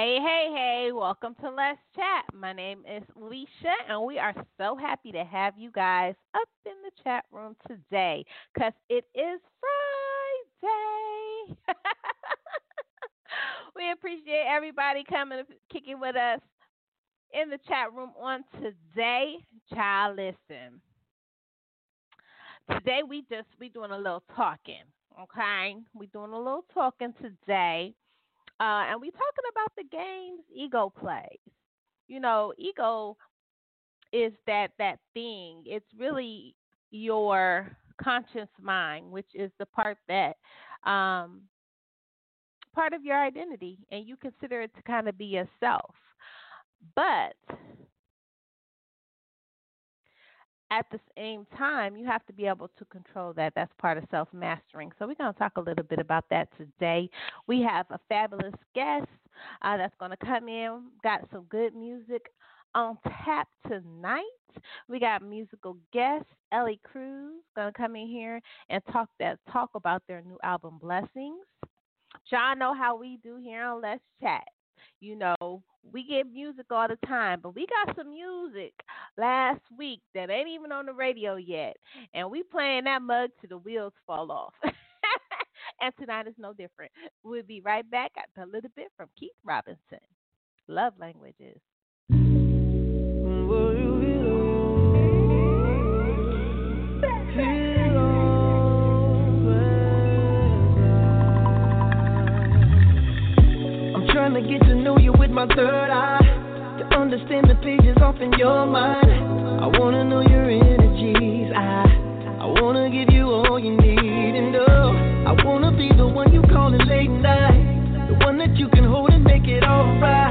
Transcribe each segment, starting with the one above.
Hey, hey, hey, welcome to Let's Chat. My name is Lissha, and we are so happy to have you guys up in the chat room today because it is Friday. we appreciate everybody coming kicking with us in the chat room on today. Child, listen. Today we just we doing a little talking, okay? We doing a little talking today. Uh, and we're talking about the games ego plays. You know, ego is that that thing. It's really your conscious mind, which is the part that um, part of your identity, and you consider it to kind of be yourself. But at the same time, you have to be able to control that. That's part of self mastering. So, we're going to talk a little bit about that today. We have a fabulous guest uh, that's going to come in, got some good music on tap tonight. We got musical guest Ellie Crews going to come in here and talk that talk about their new album Blessings. Y'all know how we do here on Let's Chat. You know, we get music all the time, but we got some music last week that ain't even on the radio yet. And we playing that mug till the wheels fall off. and tonight is no different. We'll be right back a little bit from Keith Robinson. Love languages. I'm trying to get to know you with my third eye. To understand the pages off in your mind. I wanna know your energies. I I wanna give you all you need and know. I wanna be the one you call in late night. The one that you can hold and make it alright.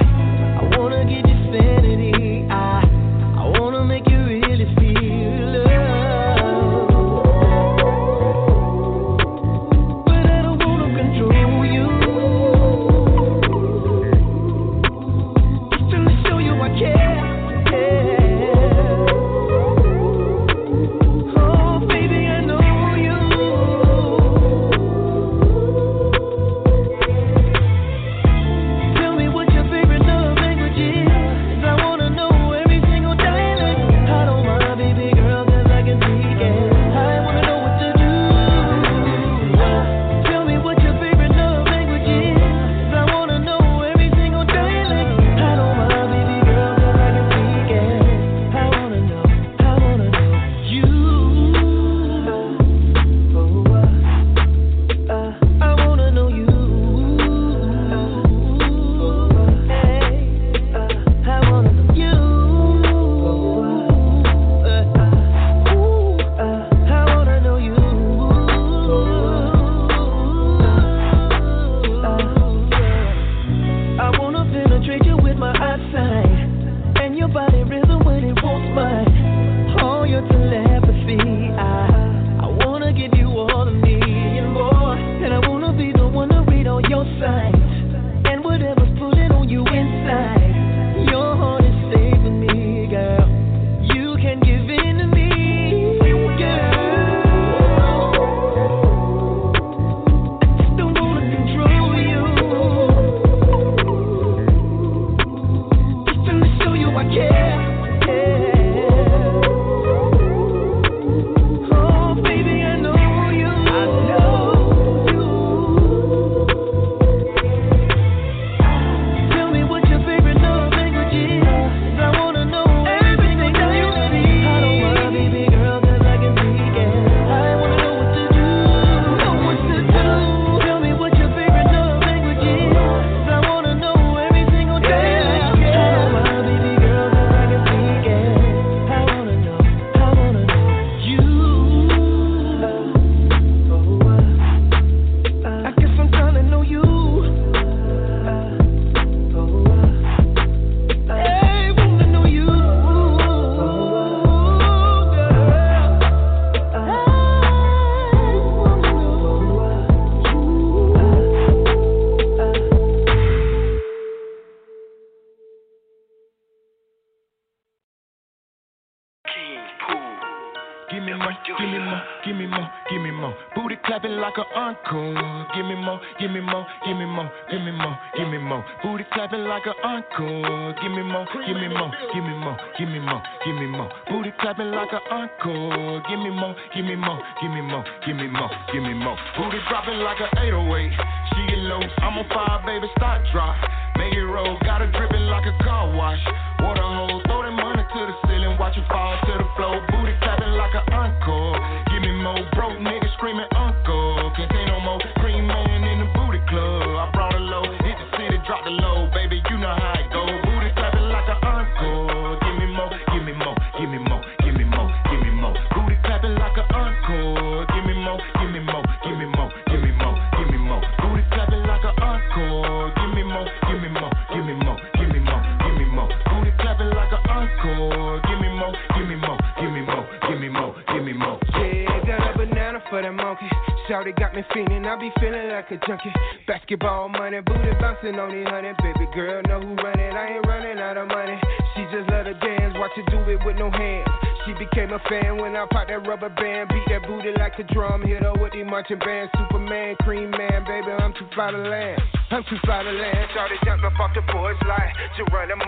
marching band, Superman, cream man, baby, I'm too fly to land. I'm too fly to land. Started jumping off the porch light. to run them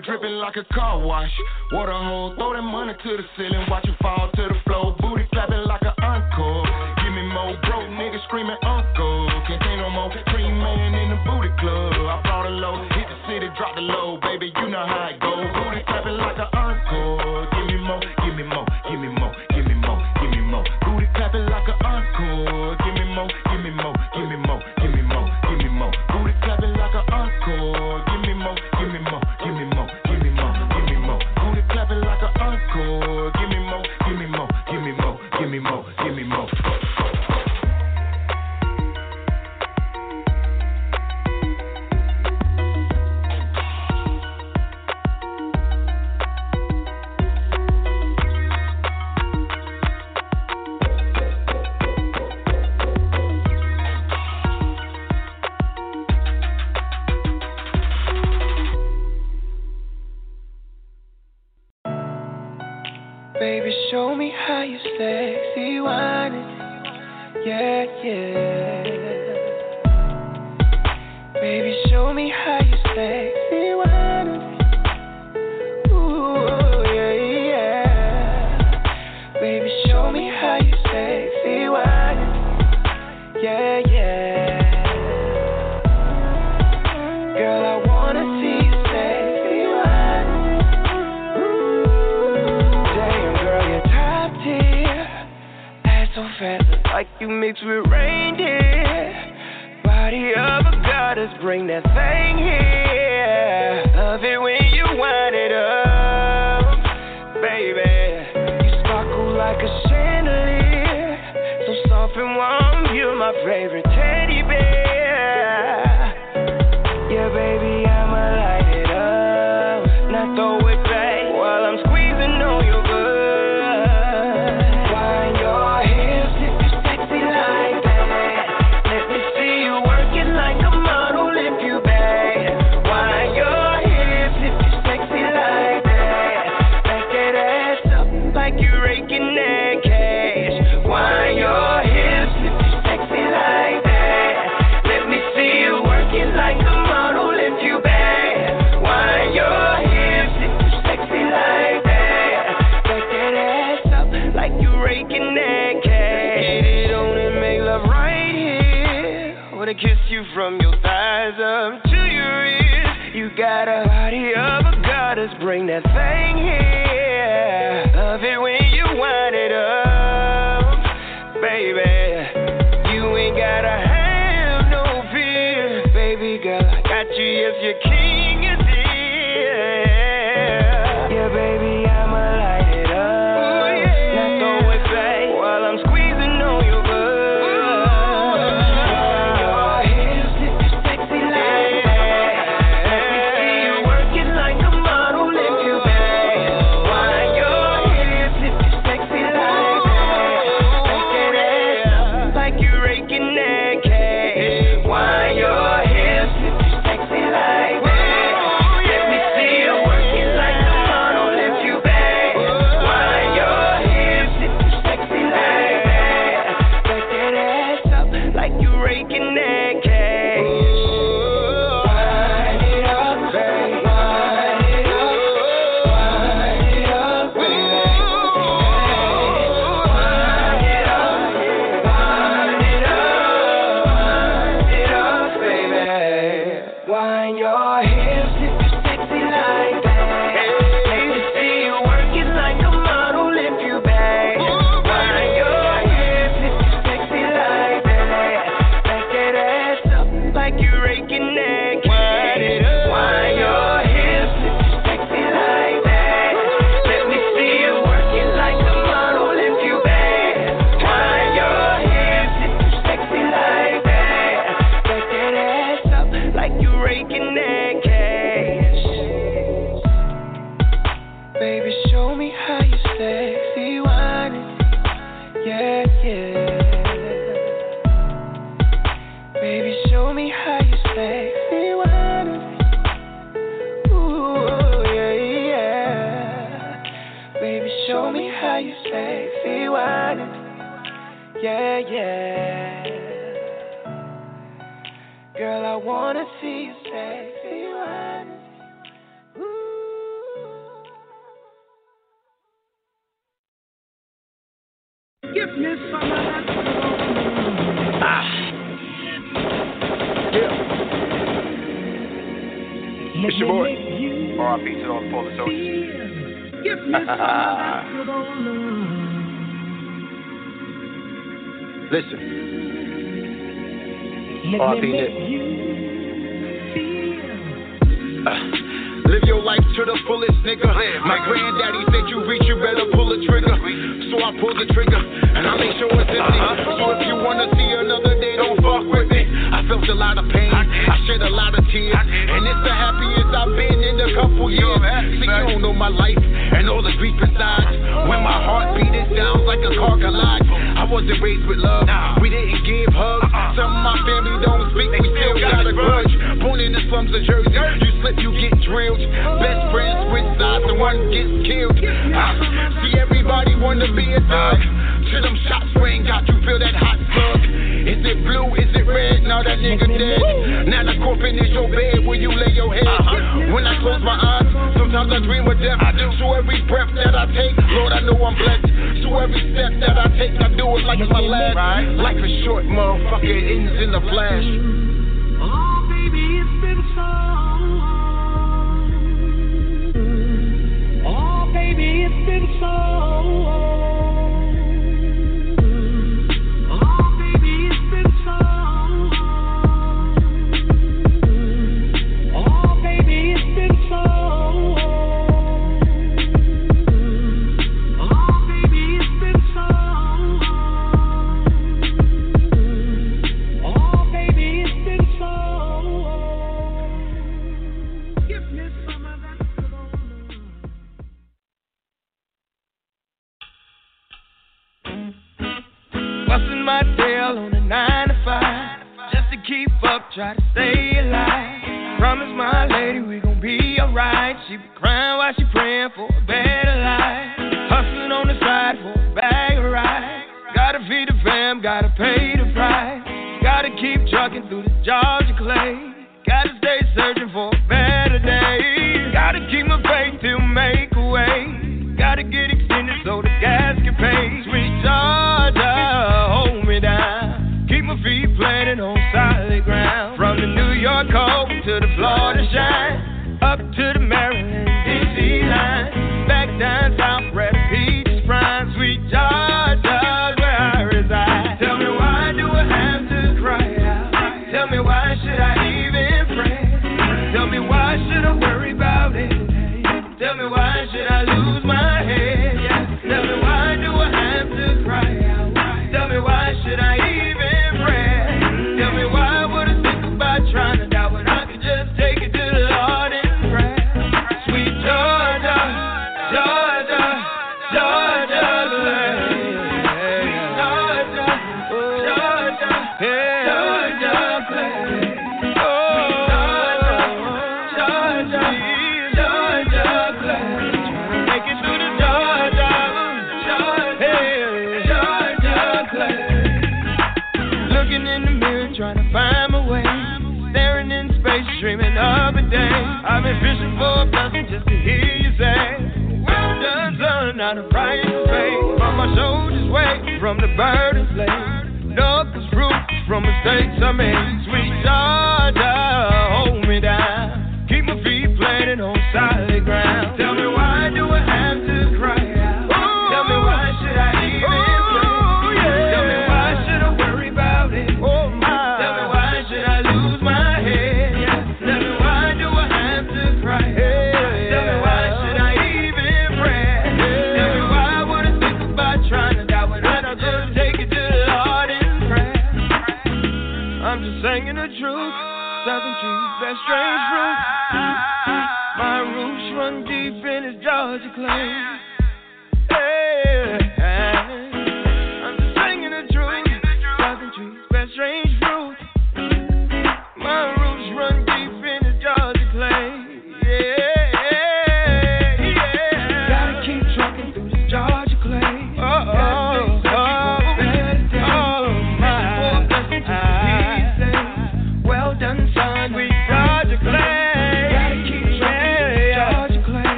dripping like a car wash. Water hole, throw that money to the ceiling, watch it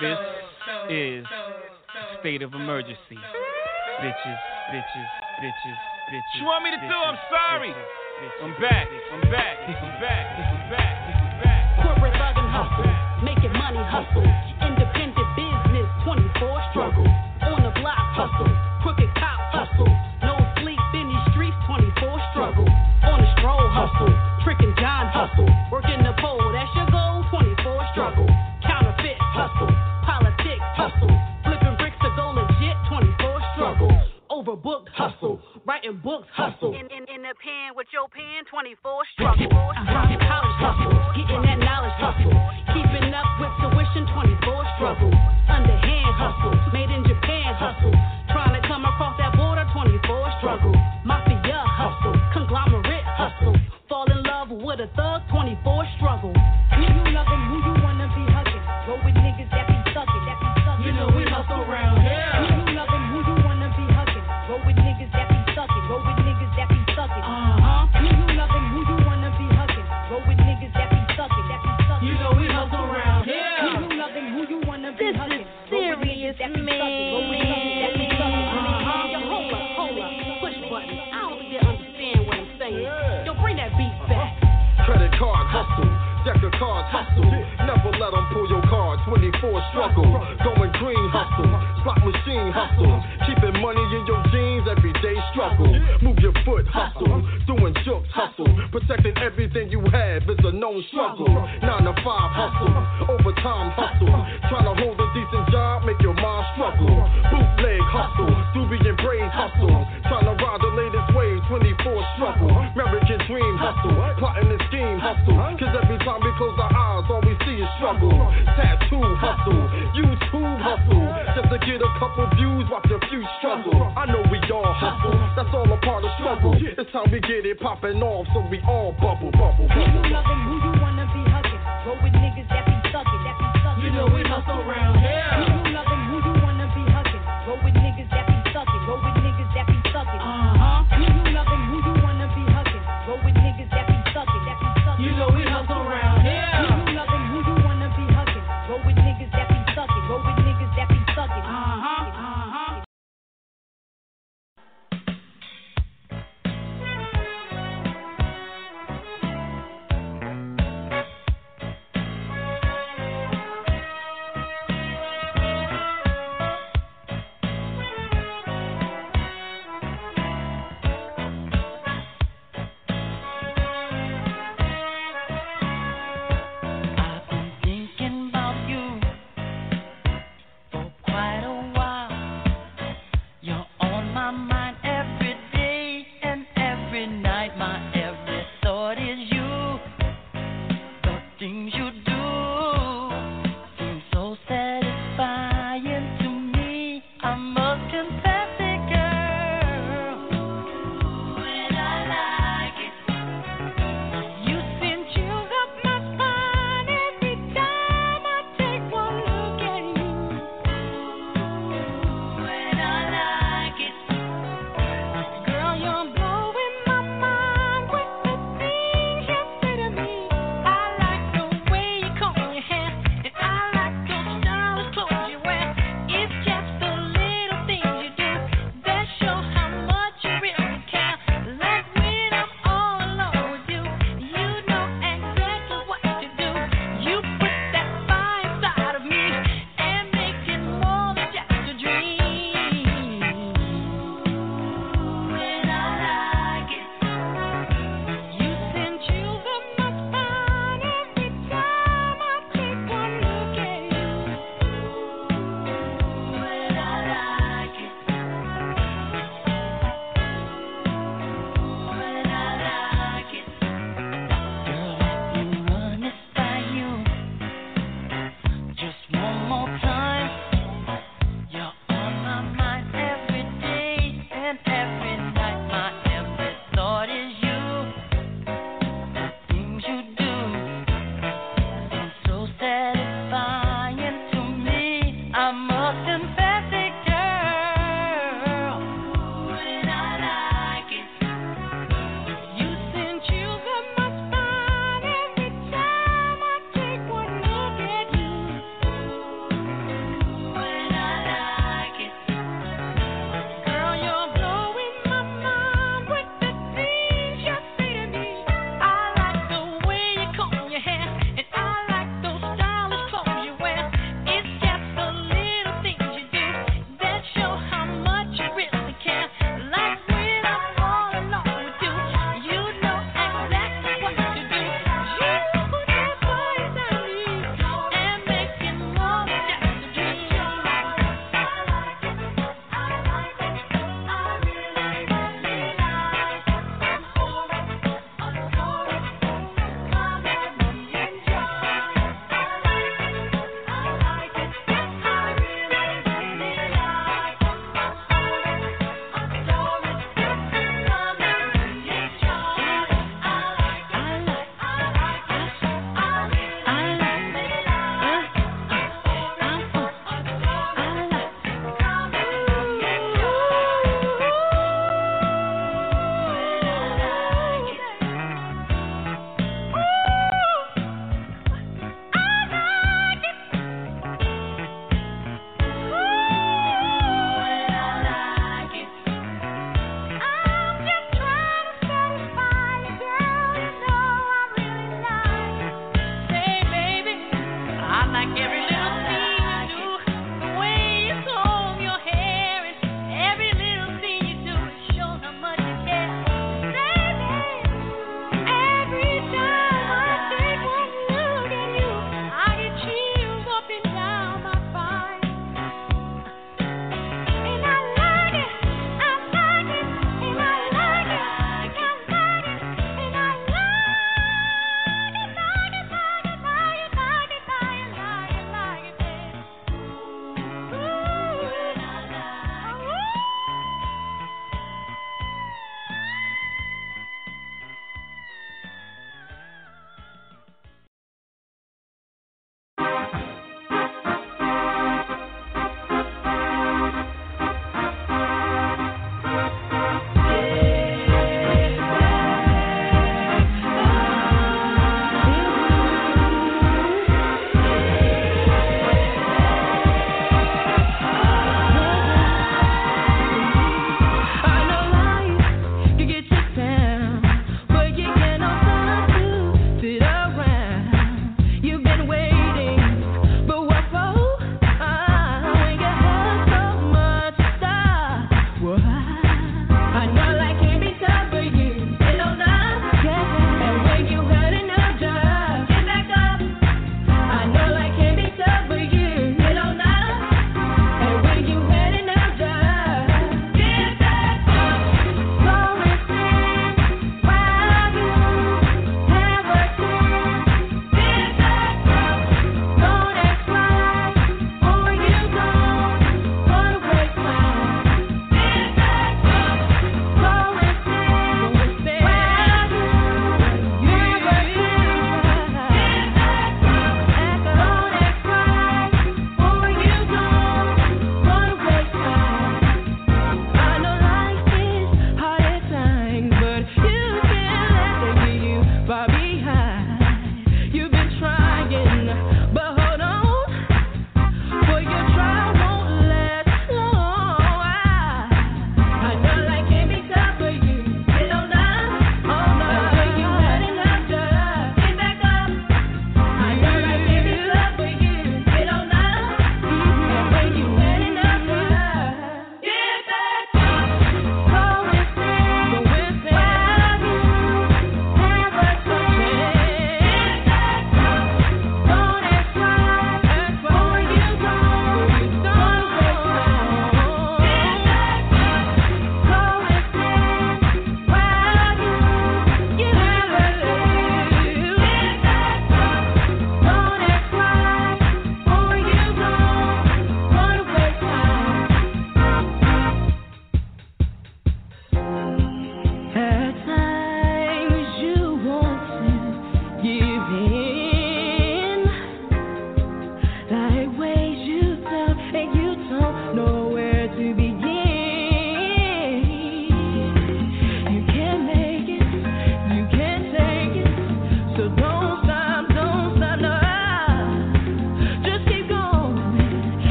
This is state of emergency. Bitches, bitches, bitches, bitches. You want me to do? I'm sorry. I'm back. I'm back. I'm back. I'm back. I'm back. Corporate thug and hustle, making money hustle, independent business, 24 struggle. writing books, hustle. In, in, in the pen with your pen, 24 struggle. Uh-huh. Hustle.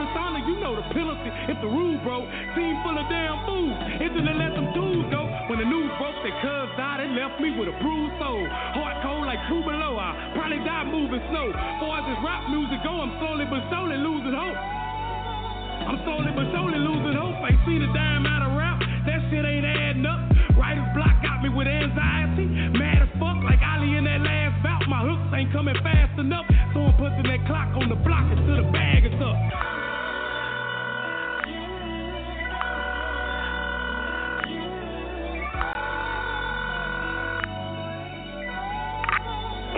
Death before you know the penalty. If the rule broke, team full of damn fools. Isn't it let them tools go? When the news broke, their cuz died, it left me with a bruised soul. Heart cold like two below, I probably die moving slow. Far as this rap music go, I'm slowly but surely losing hope. I'm slowly but surely losing hope. Ain't seen a dime out of rap. That shit ain't adding up. Writer's block got me with anxiety. Mad as fuck, like Ali in that last bout. My hooks ain't coming fast enough. So I'm putting that clock on the block until the bag is up.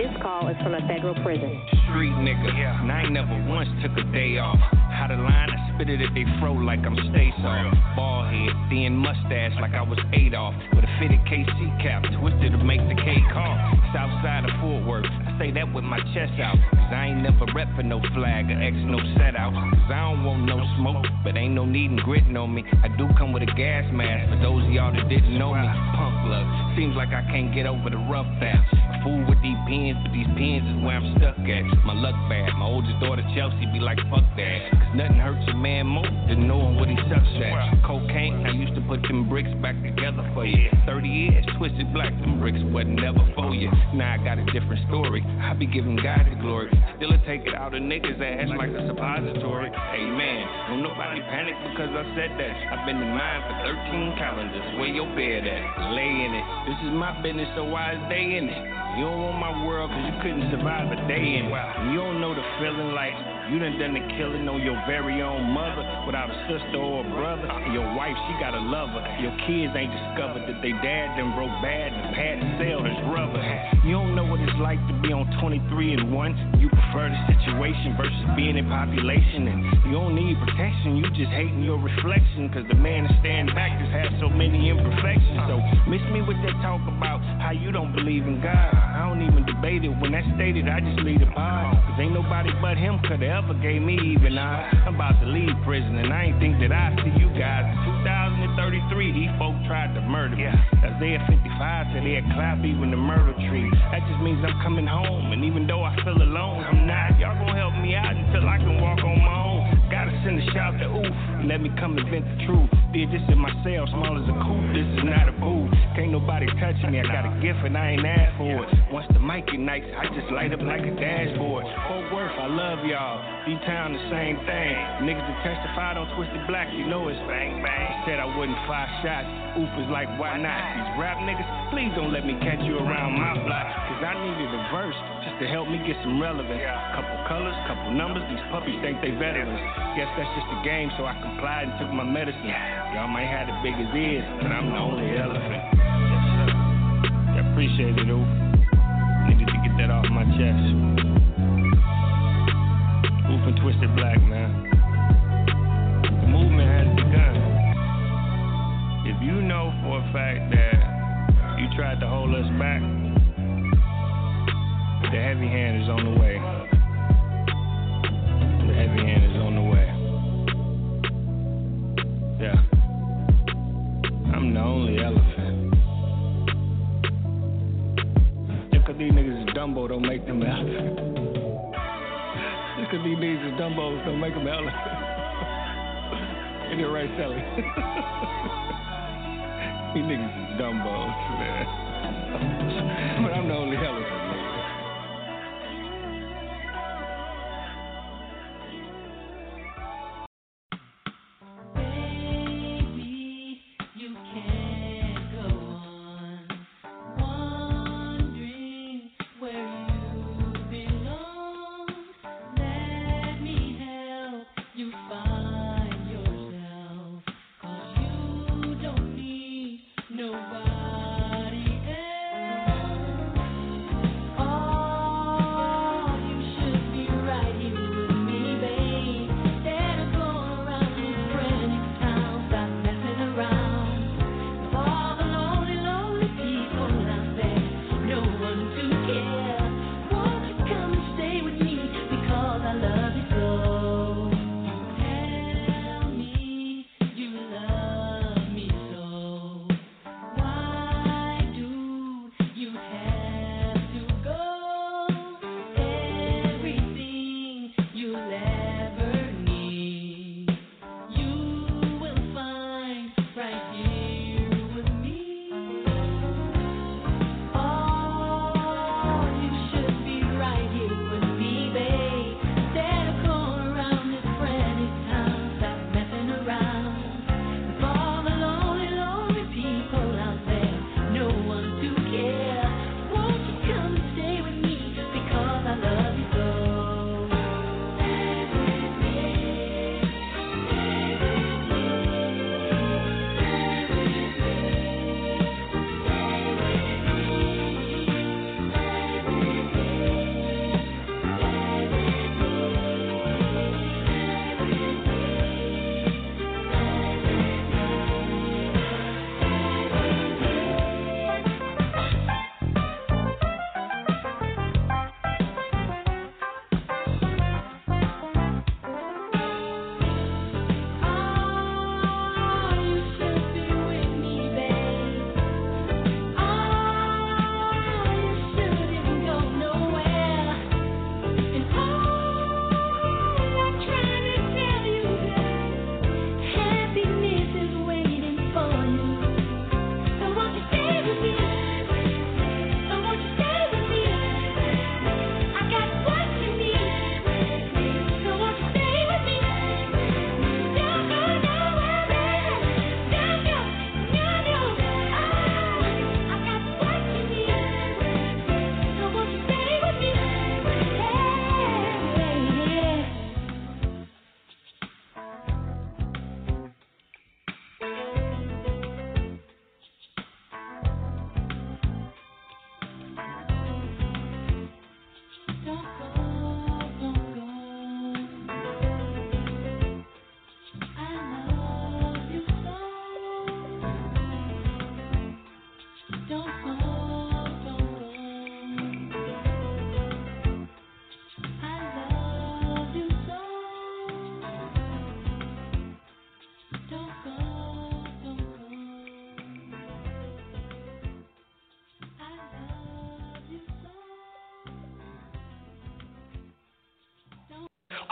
This call is from a federal prison. Street nigga, yeah. I ain't never once took a day off. How the line, I spit it at they fro like I'm Stay Soft. Ball head, thin mustache like I was Adolf. With a fitted KC cap, twisted to make the cake off. Southside of Fort Worth, I say that with my chest out. Cause I ain't never rep for no flag or X no set out. Cause I don't want no smoke, but ain't no need in gritting on me. I do come with a gas mask for those of y'all that didn't know me. Punk love, seems like I can't get over the rough patch. Fool with these pins, but these pins is where I'm stuck at. My luck bad, my oldest daughter Chelsea be like, fuck that. Nothing hurts a man more than knowing what he sucks at. Cocaine, I used to put them bricks back together for you. 30 years, twisted black, them bricks wasn't never for you. Now I got a different story. I be giving God the glory. Still I take it out of niggas' ass like a suppository. Amen. don't nobody panic because I said that. I've been in mine for 13 calendars. Where your bed at? Lay in it. This is my business, so why is they in it? You don't want my world cause you couldn't survive a day in. You don't know the feeling like you done done the killing on your very own mother without a sister or a brother. Your wife, she got a lover. Your kids ain't discovered that they dad done broke bad and pad and sell his rubber. You don't know what it's like to be on 23 and 1. You prefer the situation versus being in population. And you don't need protection, you just hating your reflection. Cause the man that stand back just has so many imperfections. So miss me with that talk about how you don't believe in God. I don't even debate it. When that's stated, I just leave the pod. Cause ain't nobody but him could ever gave me even I. I'm about to leave prison, and I ain't think that I see you guys. In 2033, these folk tried to murder me. Isaiah 55 said they had clapped even the murder tree. That just means I'm coming home, and even though I feel alone, I'm not. Y'all gonna help me out until I can walk on my own. Send a shout to Oof, let me come and vent the truth. did this in my cell, small as a coupe. This is not a booth. Can't nobody touch me. I got a gift and I ain't asked for it. Once the mic ignites, I just light up like a dashboard. Fort Worth, I love y'all. D Town, the same thing. Niggas that testified on Twisted Black, you know it's bang bang. Said I wouldn't fire shots. Oop is like, why not? These rap niggas, please don't let me catch you around my block. Cause I needed a verse just to help me get some relevance. Couple colors, couple numbers, these puppies think they veterans. Guess that's just a game, so I complied and took my medicine. Y'all might have the biggest ears, but I'm the only elephant.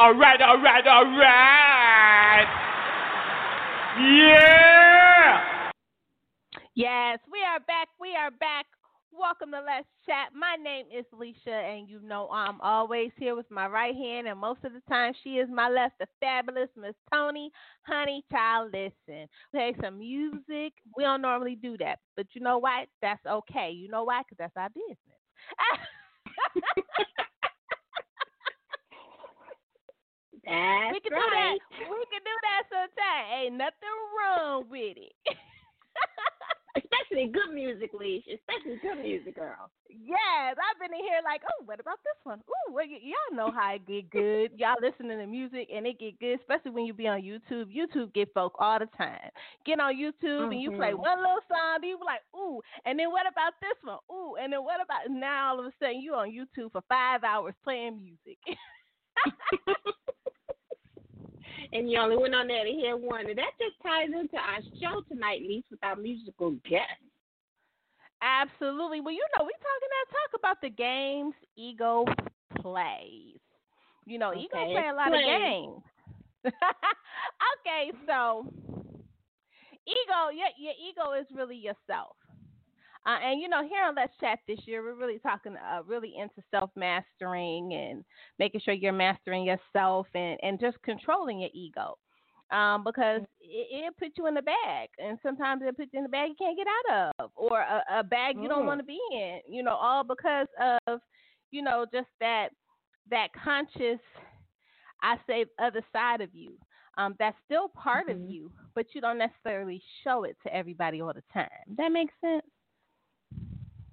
All right, all right, all right. Yeah! Yes, we are back. We are back. Welcome to Let's Chat. My name is Lissha, and you know I'm always here with my right hand, and most of the time she is my left, the fabulous Miss Toni. Honey, child, listen. Play some music. We don't normally do that, but you know what? That's okay. You know why? Because that's our business. That's we can right. do that. We can do that sometime. Ain't nothing wrong with it. Especially good music, Leash. Especially good music, girl. Yes, I've been in here like, oh, what about this one? Ooh, well, y- y'all know how it get good. Y'all listening to music and it get good, especially when you be on YouTube. YouTube get folk all the time. Get on YouTube and you play Mhm. one little song, you be like, ooh, and then what about this one? Ooh, and then what about now? All of a sudden, you on YouTube for five hours playing music. and you only went on there to hear one. And that just ties into our show tonight, Leash, with our musical guest. Absolutely. Well, you know, we talking that talk about the games ego plays. You know, ego Okay, play a lot of games. okay, so ego, your your ego is really yourself. Uh, and you know, here on Let's Chat this year, we're really talking, uh, really into self mastering and making sure you're mastering yourself and and just controlling your ego. Um, because it, it puts you in the bag, and sometimes it puts you in the bag you can't get out of, or a, a bag you don't Mm. want to be in. You know, all because of, you know, just that that conscious, I say, other side of you. Um, that's still part of you, but you don't necessarily show it to everybody all the time. That makes sense.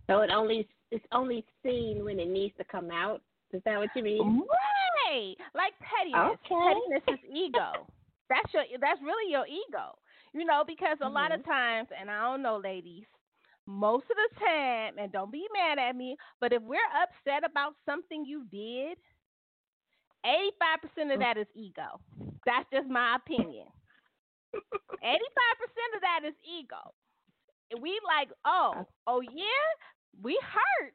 So it only it's only seen when it needs to come out. Is that what you mean? Right. Like pettiness. Okay. Pettiness is ego. That's your that's really your ego. You know, because a lot of mm-hmm. times, and I don't know, ladies, most of the time, and don't be mad at me, but if we're upset about something you did, 85% of mm. that is ego. That's just my opinion. 85% of that is ego. We like, oh, oh yeah, we hurt,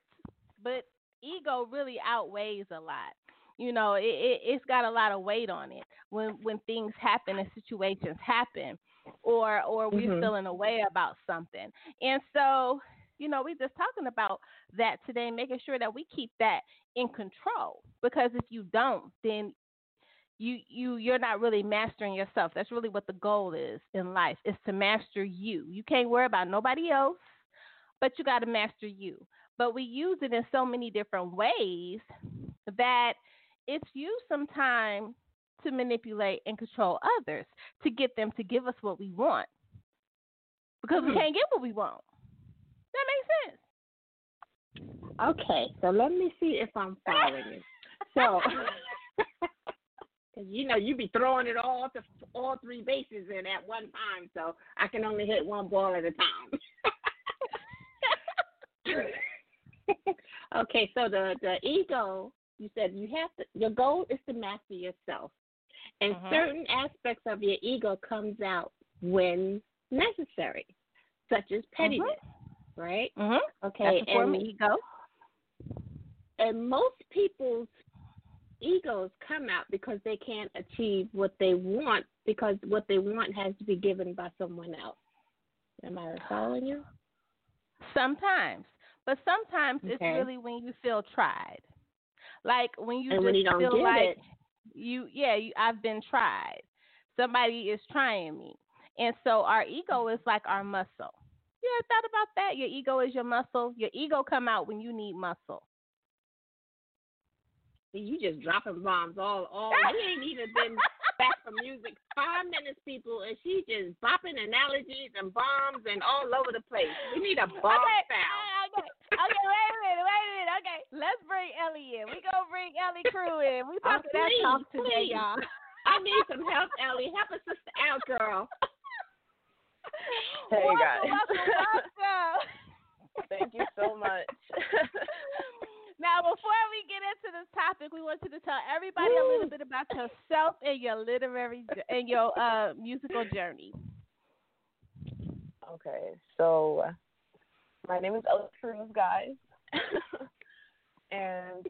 but ego really outweighs a lot. You know, it, it it's got a lot of weight on it when when things happen and situations happen, or or we're Mhm. feeling a way about something. And so, you know, we're just talking about that today, making sure that we keep that in control. Because if you don't, then you you you're not really mastering yourself. That's really what the goal is in life is to master you. You can't worry about nobody else, but you got to master you. But we use it in so many different ways that it's used sometimes to manipulate and control others to get them to give us what we want because we Mhm. can't get what we want. That makes sense. Okay, so let me see if I'm following you. So, you know you be throwing it all to all three bases in at one time, so I can only hit one ball at a time. okay, so the the ego, you said you have to. Your goal is to master yourself, and Mhm. certain aspects of your ego comes out when necessary, such as pettiness, right? Mhm. Okay, That's a form of and ego. and most people's egos come out because they can't achieve what they want because what they want has to be given by someone else. Am I following you? Sometimes, but sometimes it's really when you feel tried, like when you And just when you feel like it. you, yeah, you, I've been tried. Somebody is trying me, and so our ego is like our muscle. You ever thought about that? Your ego is your muscle. Your ego come out when you need muscle. You just dropping bombs all all. we ain't even been back from music five minutes, people, and she just bopping analogies and bombs and all over the place. We need a bomb okay, sound. Uh, okay, okay, wait a minute, wait a minute. Okay, let's bring Ellie in. We gonna bring Ellie Crews in. We Oh, talking that please, talk today, please. y'all. I need some help, Ellie. Help a sister out, girl. Hey, welcome, guys. welcome, welcome. Thank you so much. Now, before we get into this topic, we want you to tell everybody a little bit about yourself and your literary and your uh, musical journey. Okay, so my name is Ellie Crews, guys, and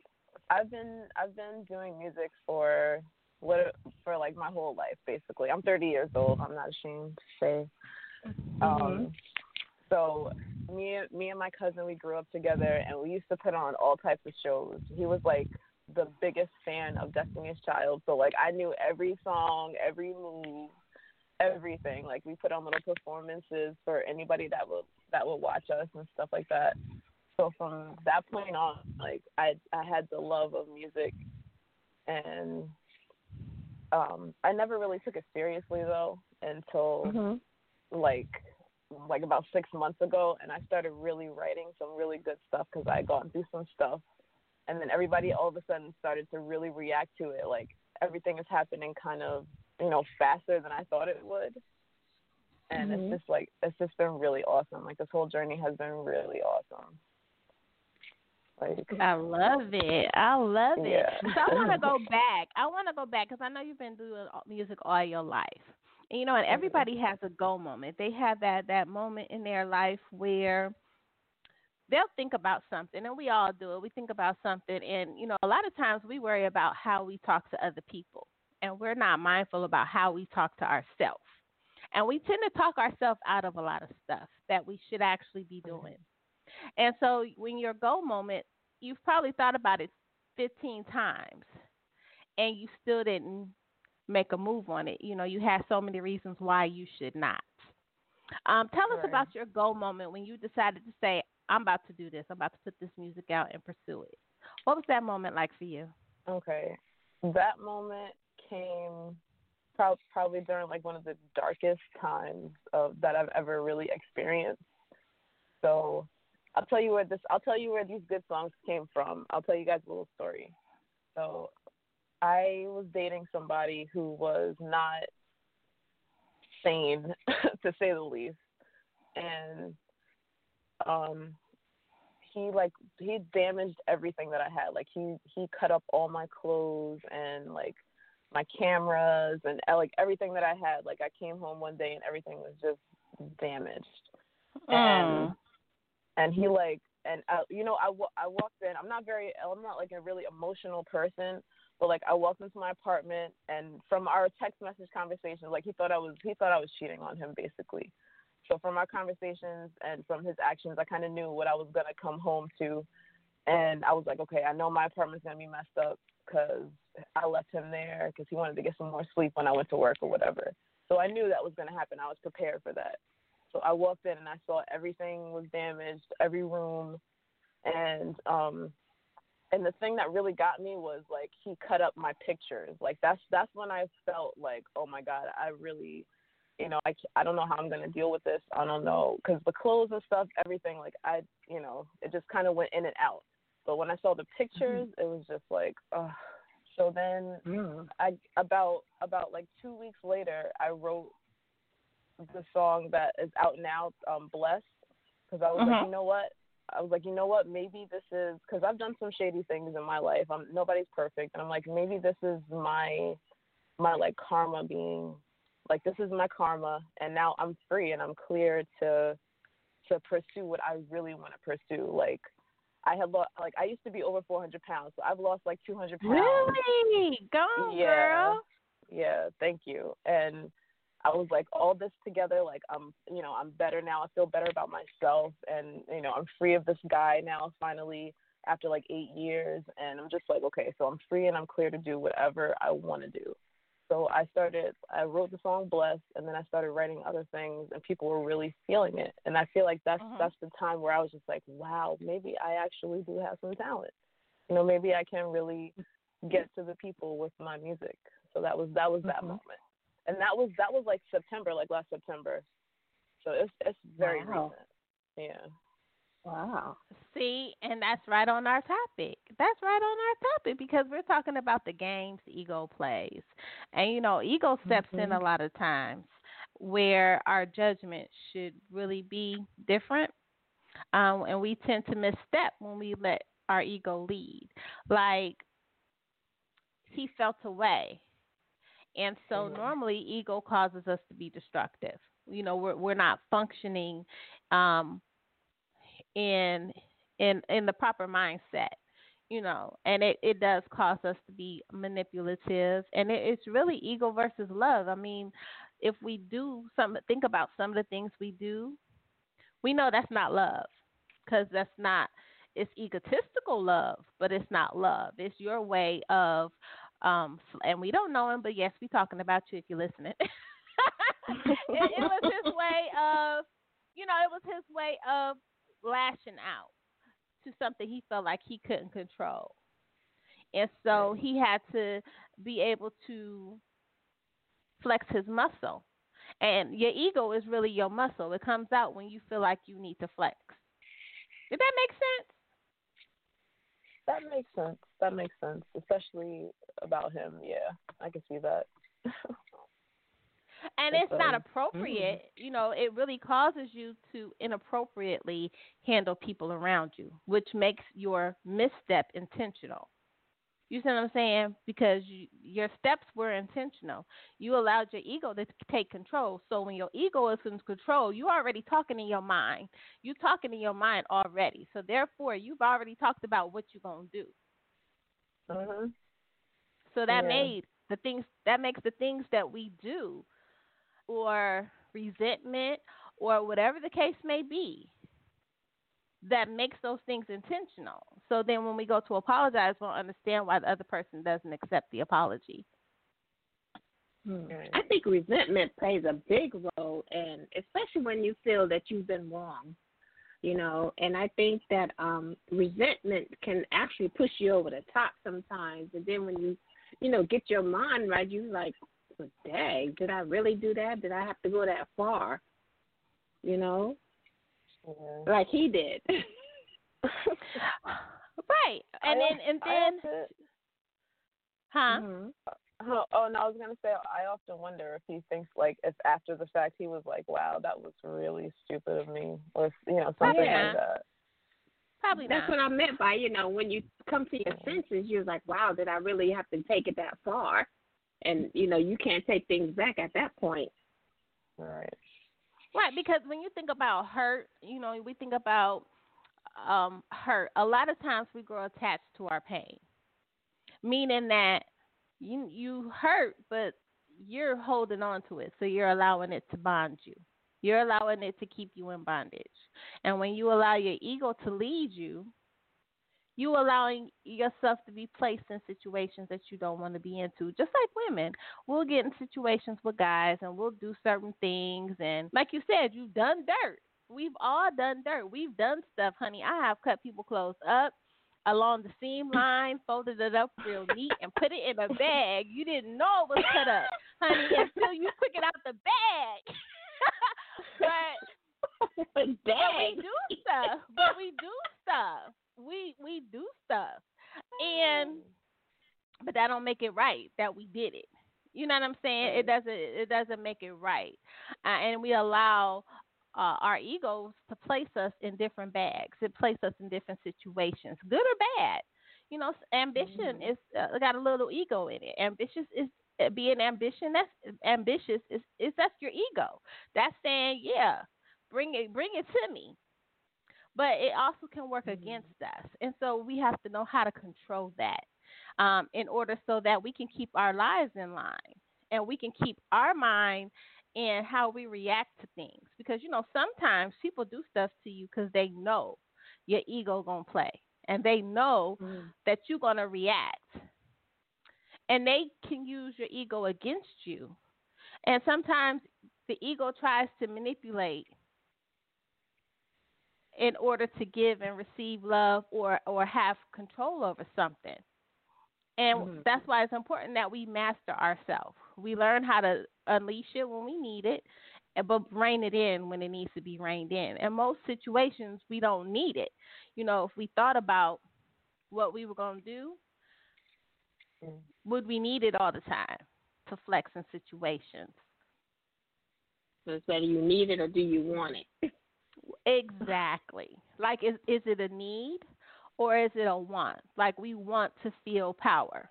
I've been I've been doing music for what for like my whole life basically. I'm 30 years old. I'm not ashamed to say. Um, so me me and my cousin we grew up together and we used to put on all types of shows. He was like the biggest fan of Destiny's Child, so like I knew every song, every move, everything. Like we put on little performances for anybody that would that would watch us and stuff like that. So from that point on, like I I had the love of music, and um I never really took it seriously though until Mm-hmm. like like about six months ago, and I started really writing some really good stuff because I had gone through some stuff, and then everybody all of a sudden started to really react to it. Like everything is happening kind of you know faster than I thought it would, and Mhm. it's just like it's just been really awesome. Like this whole journey has been really awesome. Like I love it. I love it. Yeah. So I want to go back. I want to go back because I know you've been doing music all your life. You know, and mm-hmm. everybody has a go moment. They have that that moment in their life where they'll think about something, and we all do it. We think about something, and you know, a lot of times we worry about how we talk to other people, and we're not mindful about how we talk to ourselves. And we tend to talk ourselves out of a lot of stuff that we should actually be mm-hmm. doing. And so when your go moment, you've probably thought about it 15 times and you still didn't make a move on it. You know, you have so many reasons why you should not. Um, tell us about your go moment when you decided to say, I'm about to do this, I'm about to put this music out and pursue it. What was that moment like for you? Okay. That moment came prob- probably during like one of the darkest times of that I've ever really experienced. So I'll tell you where this I'll tell you where these good songs came from. I'll tell you guys a little story. So I was dating somebody who was not sane to say the least. And um he like he damaged everything that I had. Like he he cut up all my clothes and like my cameras and uh, like everything that I had. Like I came home one day and everything was just damaged. And Mm. and he like and I, you know I I walked in. I'm not very I'm not like a really emotional person, but like I walked into my apartment and from our text message conversations, like he thought I was he thought I was cheating on him basically. So from our conversations and from his actions, I kind of knew what I was gonna come home to, and I was like, okay, I know my apartment's gonna be messed up because I left him there because he wanted to get some more sleep when I went to work or whatever. So I knew that was gonna happen. I was prepared for that. So I walked in and I saw everything was damaged, every room, and um, and the thing that really got me was like he cut up my pictures. Like that's that's when I felt like, oh my god, I really you know, I, I don't know how I'm going to deal with this. I don't know. Because the clothes and stuff, everything, like, I, you know, it just kind of went in and out. But when I saw the pictures, it was just like, ugh. So then, I about about like two weeks later, I wrote the song that is out now, um, "Blessed," because I was like, Mhm. you know what? I was like, you know what? Maybe this is because I've done some shady things in my life. I'm nobody's perfect, and I'm like, maybe this is my my like karma being like this is my karma, and now I'm free and I'm clear to to pursue what I really want to pursue. Like I had lost, like I used to be over 400 pounds, so I've lost like 200 pounds. Really? Go on, yeah. girl. Yeah, thank you. And I was like, all this together, like I'm, you know, I'm better now. I feel better about myself, and you know, I'm free of this guy now. Finally, after like eight years, and I'm just like, okay, so I'm free and I'm clear to do whatever I want to do. So I started. I wrote the song "Blessed," and then I started writing other things, and people were really feeling it. And I feel like that's that's the time where I was just like, wow, maybe I actually do have some talent. You know, maybe I can really get to the people with my music. So that was that was that Mhm. moment, and that was that was like September, like last September. So it's it's very Wow. recent. Yeah. Wow. See, and that's right on our topic. That's right on our topic because we're talking about the games ego plays. And you know, ego steps in a lot of times where our judgment should really be different. Um, and we tend to misstep when we let our ego lead. Like he felt away. And so Mhm. normally ego causes us to be destructive. You know, we're we're not functioning um in in in the proper mindset. you know, and it, it does cause us to be manipulative, and it, it's really ego versus love. I mean, if we do some, think about some of the things we do, we know that's not love, because that's not. It's egotistical love, but it's not love. It's your way of, um, and we don't know him, but yes, we're talking about you if you're listening. it, it was his way of, you know, it was his way of lashing out to something he felt like he couldn't control. And so he had to be able to flex his muscle. And your ego is really your muscle. It comes out when you feel like you need to flex. Did that make sense? That makes sense. That makes sense, especially about him. Yeah, I can see that. and it's not um, appropriate. You know, it really causes you to inappropriately handle people around you, which makes your misstep intentional. You see what I'm saying? Because you, your steps were intentional. You allowed your ego to take control. So when your ego is in control, you're already talking in your mind. You're talking in your mind already. So therefore, you've already talked about what you're gonna do. Mm-hmm. So that Yeah. made the things that makes the things that we do or resentment or whatever the case may be that makes those things intentional. So then when we go to apologize, we'll understand why the other person doesn't accept the apology. I think resentment plays a big role, and especially when you feel that you've been wrong, you know. And I think that um resentment can actually push you over the top sometimes. And then when you, you know, get your mind right, you're like, well, dang, did I really do that? Did I have to go that far? You know, like he did. Right. And I then and then huh? Mm-hmm. Oh, oh, no, I was gonna say I often wonder if he thinks like if after the fact he was like, "Wow, that was really stupid of me," or you know something Yeah. like that. Probably That's not. what I meant by, you know, when you come to your senses, you're like, wow, did I really have to take it that far? And, you know, you can't take things back at that point. Right. Right, because when you think about hurt, you know, we think about um hurt. A lot of times we grow attached to our pain. Meaning that you you hurt but you're holding on to it. So you're allowing it to bond you. You're allowing it to keep you in bondage. And when you allow your ego to lead you, you allowing yourself to be placed in situations that you don't want to be into. Just like women, we'll get in situations with guys and we'll do certain things. And like you said, you've done dirt. We've all done dirt. We've done stuff, honey. I have cut people clothes up along the seam line, folded it up real neat, and put it in a bag. You didn't know it was cut up, honey, until you took it out the bag. but but we do stuff. But we do stuff. We we do stuff, and but that don't make it right that we did it. You know what I'm saying? It doesn't it doesn't make it right, uh, and we allow uh, our egos to place us in different bags. It places us in different situations, good or bad. You know, ambition is uh, got a little ego in it. Ambitious is uh, being ambition. That's ambitious is is that's your ego. That's saying, yeah, bring it bring it to me. But it also can work against us, and so we have to know how to control that um, in order so that we can keep our lives in line and we can keep our mind in how we react to things. Because you know sometimes people do stuff to you because they know your ego gonna play, and they know mm. that you're gonna react, and they can use your ego against you. And sometimes the ego tries to manipulate in order to give and receive love or or have control over something. And Mhm. that's why it's important that we master ourselves. We learn how to unleash it when we need it, but rein it in when it needs to be reined in. In most situations, we don't need it. You know, if we thought about what we were going to do, would we need it all the time to flex in situations? So it's whether you need it or do you want it? Exactly. Like, is is it a need or is it a want? Like, we want to feel power.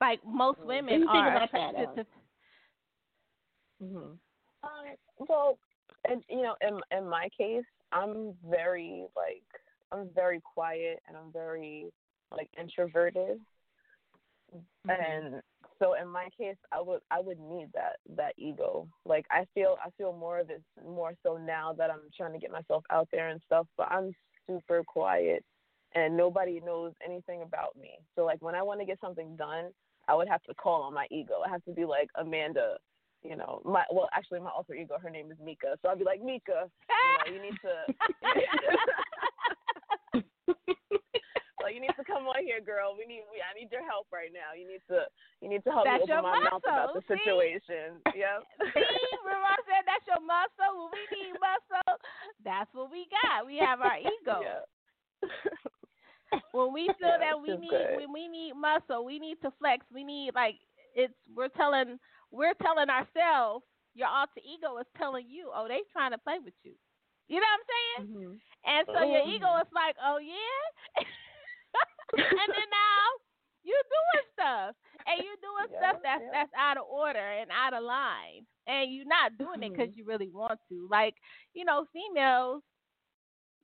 Like most What women do you think are about that, attracted to. Mhm. Um, well, and you know, in in my case, I'm very like I'm very quiet and I'm very like introverted. Mm-hmm. And so in my case I would I would need that that ego. Like I feel I feel more of it more so now that I'm trying to get myself out there and stuff, but I'm super quiet and nobody knows anything about me. So like when I want to get something done, I would have to call on my ego. I have to be like Amanda, you know, my well actually my alter ego, her name is Mika. So I'd be like Mika, you know, you need to like you need to come on here, girl. We need we I need your help right now. You need to you need to help That's me open your my mouth about the situation. Yep. See, I said that's your muscle. When we need muscle, that's what we got. We have our ego. when we feel Yeah, that we need good. when we need muscle, we need to flex. We need like it's we're telling we're telling ourselves. Your alter ego is telling you, oh, they trying to play with you. You know what I'm saying? Mm-hmm. And so your Mhm. ego is like, oh yeah, and then now you doing stuff, and you doing stuff that's that's out of order and out of line, and you're not doing it because you really want to. Like you know, females,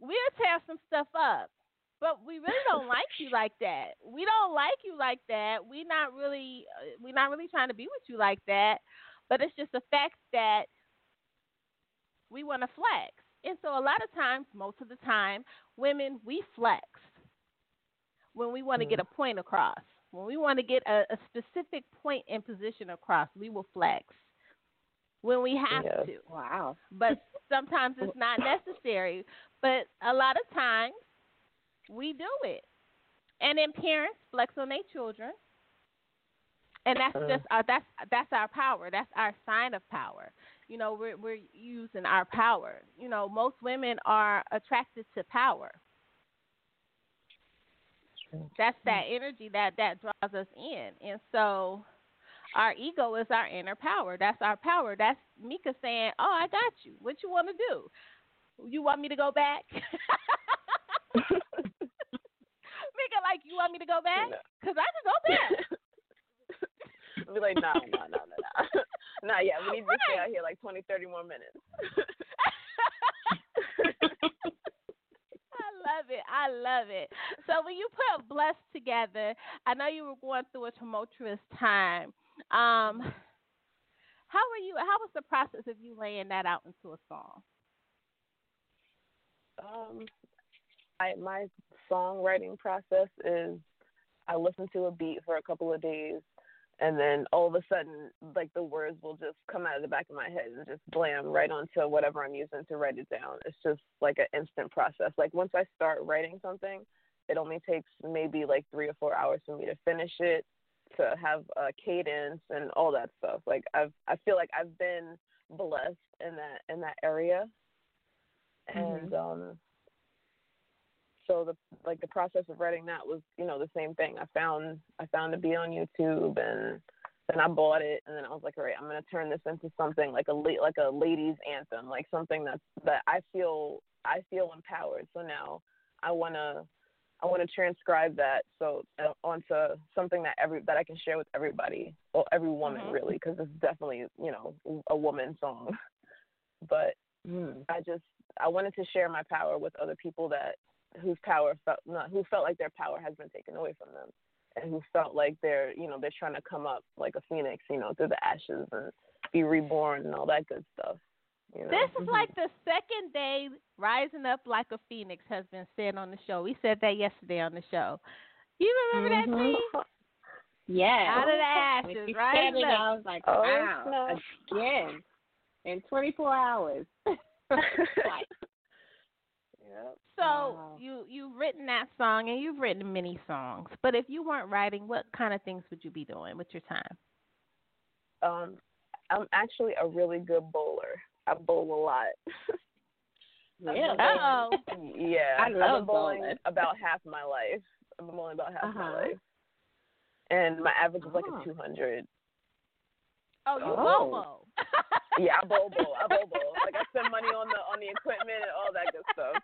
we'll tear some stuff up, but we really don't like you like that. We don't like you like that. We not really, uh, we not really trying to be with you like that. But it's just the fact that we want to flex. And so a lot of times, most of the time, women we flex when we want to get a point across. When we want to get a, a specific point and position across, we will flex when we have Yes. to. Wow. But sometimes it's not necessary. But a lot of times we do it. And then parents flex on their children. And that's Uh. just our that's that's our power. That's our sign of power. You know, we're we're using our power. You know, most women are attracted to power. That's mm-hmm. that energy that that draws us in. And so our ego is our inner power. That's our power. That's Mika saying, "Oh, I got you. What you want to do? You want me to go back?" Mika, like, you want me to go back? Because I can go back. Be like, no, no, no, no, no. Not yet. We need to stay out here like 20, 30 more minutes. I love it. I love it. So when you put Blessed together, I know you were going through a tumultuous time. Um, how were you? How was the process of you laying that out into a song? Um, I my songwriting process is I listen to a beat for a couple of days, and then all of a sudden, like the words will just come out of the back of my head and just blam right onto whatever I'm using to write it down. It's just like an instant process. Like once I start writing something, it only takes maybe like three or four hours for me to finish it, to have a cadence and all that stuff. Like I've I feel like I've been blessed in that in that area, and um so the like the process of writing that was you know the same thing. I found I found a beat on YouTube and then I bought it and then I was like, all right, I'm gonna turn this into something like a la- like a ladies anthem, like something that's that I feel I feel empowered. So now I wanna I want to transcribe that so uh, onto something that every that I can share with everybody or every woman Mhm. really because it's definitely you know a woman song, but I just I wanted to share my power with other people that whose power felt not who felt like their power has been taken away from them and who felt like they're you know they're trying to come up like a phoenix you know through the ashes and be reborn and all that good stuff. You know? This is like the second day rising up like a phoenix has been said on the show. We said that yesterday on the show. You remember that Mhm. T? Yeah. Out of the ashes, When she rising it, up. I was like, Oh, wow, again, in 24 hours. Like, So Wow. you you've written that song and you've written many songs. But if you weren't writing, what kind of things would you be doing with your time? um, I'm actually a really good bowler. I bowl a lot. I've been Really? Uh-oh. Yeah, I I've love been bowling bowling. about half my life. I've been bowling about half Uh-huh. life, and my average is like Oh. a 200. Oh, you Oh. Bobo. Yeah, I bowl bowl. I bowl bowl. Like I spend money on the on the equipment and all that good stuff.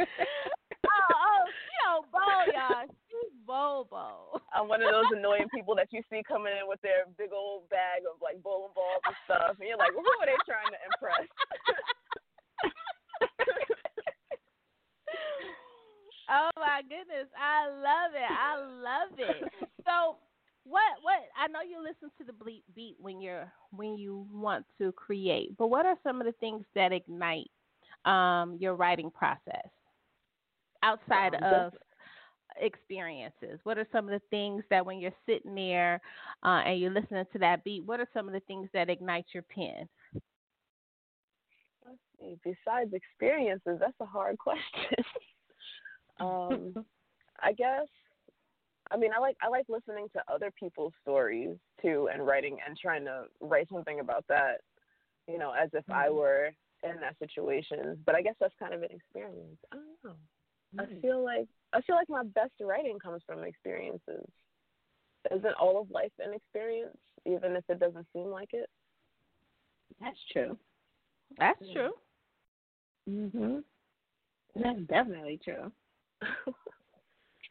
Oh, oh, she don't bowl, y'all. She's Bobo. I'm one of those annoying people that you see coming in with their big old bag of like bowling balls and stuff, and you're like, who are they trying to impress? Oh my goodness, I love it. I love it. So, what what I know you listen to the beat beat when you're when you want to create, but what are some of the things that ignite um, your writing process outside of experiences? What are some of the things that when you're sitting there uh, and you're listening to that beat, what are some of the things that ignite your pen? Let's see. Besides experiences, that's a hard question. um, I guess. I mean, I like I like listening to other people's stories too, and writing and trying to write something about that. You know, as if I were in that situation. But I guess that's kind of an experience. I don't know. I feel like I feel like my best writing comes from experiences. Isn't all of life an experience, even if it doesn't seem like it? That's true. That's true. Mhm. That's definitely true.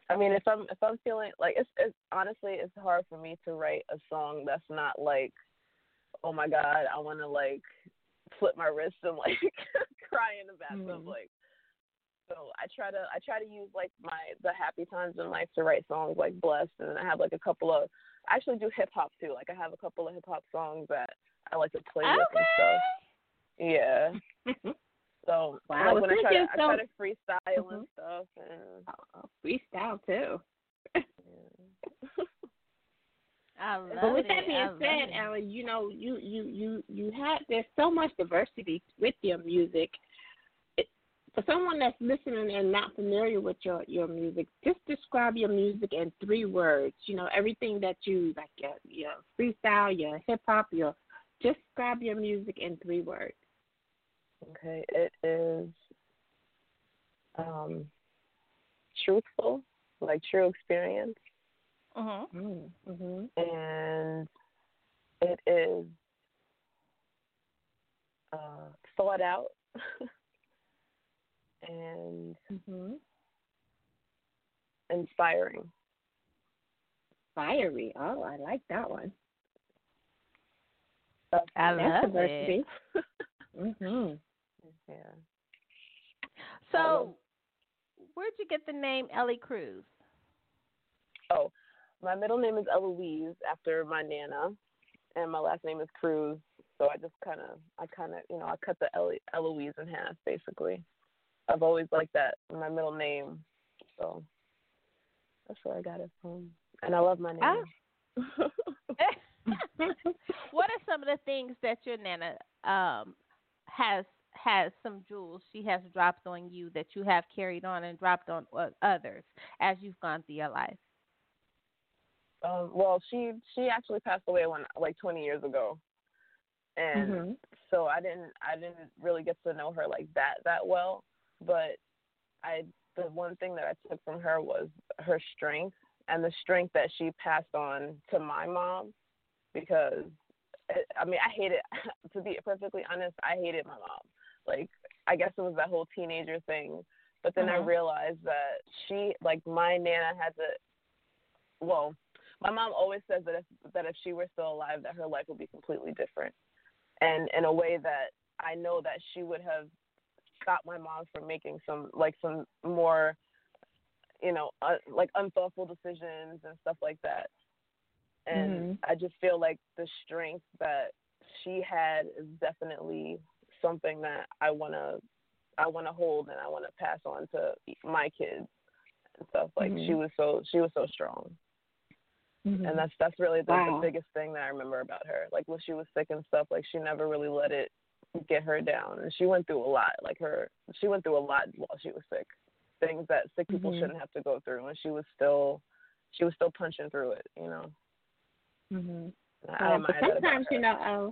I mean, if I'm if I'm feeling like it's, it's honestly it's hard for me to write a song that's not like, oh my god, I want to like flip my wrist and like cry in the bathtub, like. So I try to I try to use like my the happy times in life to write songs like blessed, and I have like a couple of I actually do hip hop too. Like I have a couple of hip hop songs that I like to play with and stuff. Yeah. So Wow, like when I thank try to you I try to freestyle Mhm. and stuff and Freestyle too. I love But with it. that being I said, it. Alan, you know, you you you you have there's so much diversity with your music. It, for someone that's listening and not familiar with your your music, just describe your music in three words. You know, everything that you like your your freestyle, your hip hop, your just describe your music in three words. Okay, it is um truthful, like true experience, Mhm. Mm-hmm. and it is uh thought out and Mm-hmm. inspiring. Fiery. Oh, I like that one. That's, I That's love diversity. it. Mm-hmm. Yeah. So, where'd you get the name Ellie Crews? Oh, my middle name is Eloise after my nana, and my last name is Crews. So I just kind of, I kind of, you know, I cut the Elo- Eloise in half, basically. I've always liked that my middle name, so that's where I got it from. And I love my name. what are some of the things that your nana um has has some jewels she has dropped on you that you have carried on and dropped on others as you've gone through your life? Um, well, she she actually passed away when like 20 years ago, and Mhm. so I didn't I didn't really get to know her like that that well. But I the one thing that I took from her was her strength and the strength that she passed on to my mom, because I mean I hated to be perfectly honest I hated my mom. Like I guess it was that whole teenager thing. But then I Mhm. realized that she like my nana had to well my mom always says that if that if she were still alive that her life would be completely different and in a way that i know that she would have stopped my mom from making some like some more you know uh, like unthoughtful decisions and stuff like that and Mhm. i just feel like the strength that she had is definitely something that i want to i want to hold and i want to pass on to my kids and stuff like she Mhm. was so she was so strong Mhm. and that's that's really the, Wow. the biggest thing that I remember about her. Like when she was sick and stuff, like she never really let it get her down, and she went through a lot. Like her, she went through a lot while she was sick, things that sick people Mhm. shouldn't have to go through, and she was still, she was still punching through it. You know, Mhm. But admire that about sometimes, you know, uh,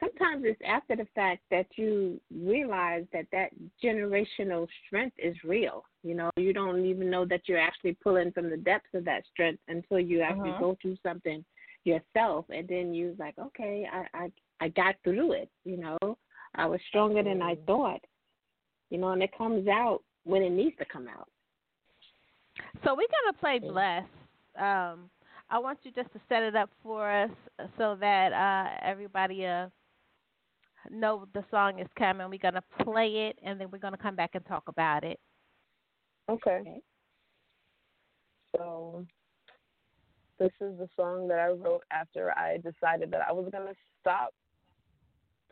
sometimes it's after the fact that you realize that that generational strength is real. You know, you don't even know that you're actually pulling from the depths of that strength until you actually Mhm. go through something yourself, and then you're like, okay, I I I got through it, you know. I was stronger than I thought. You know, and it comes out when it needs to come out. So we're gonna play Bless. Um, I want you just to set it up for us so that uh, everybody uh, know the song is coming. We're gonna play it, and then we're gonna come back and talk about it. Okay. okay. So this is the song that I wrote after I decided that I was gonna stop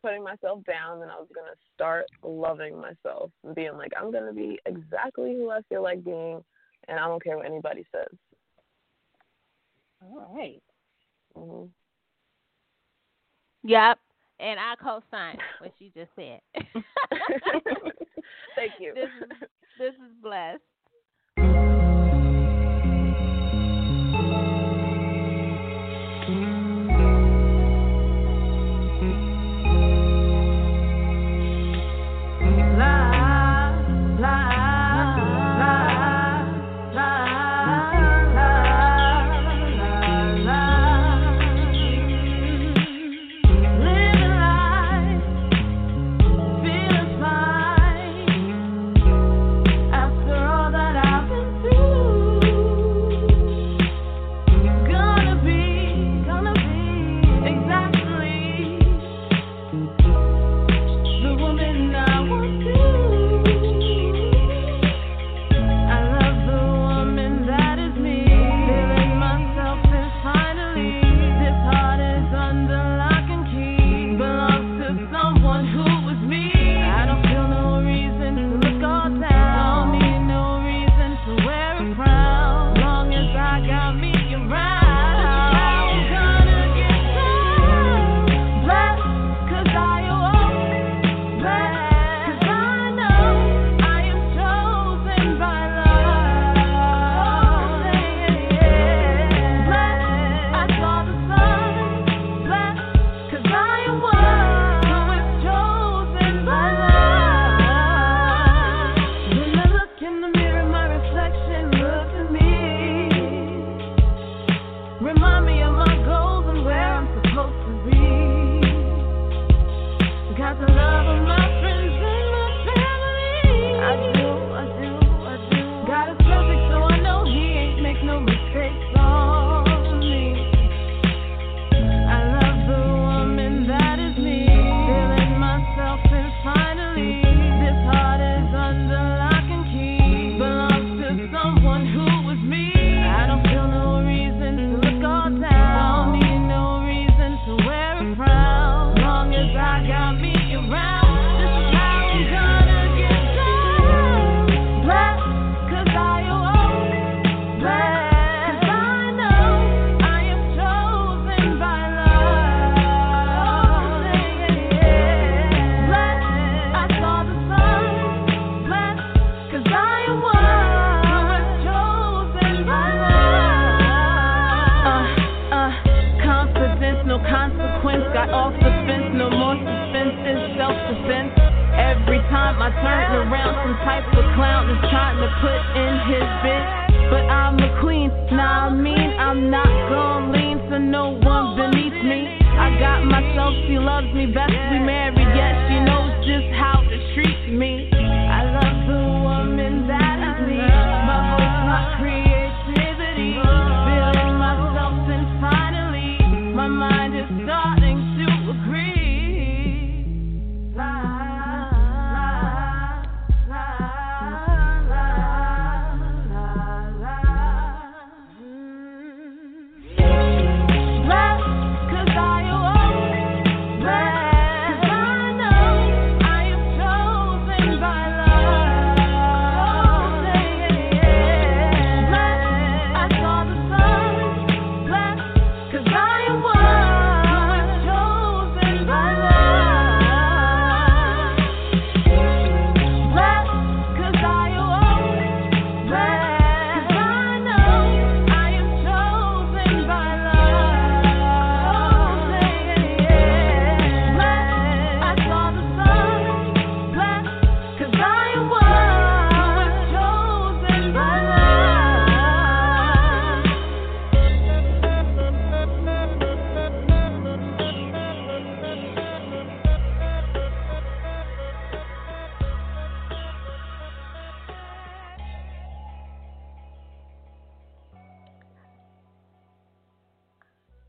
putting myself down and I was going to start loving myself and being like, I'm going to be exactly who I feel like being, and I don't care what anybody says. All right. mm-hmm. Yep. And I co sign what you just said. Thank you. This is, this is blessed.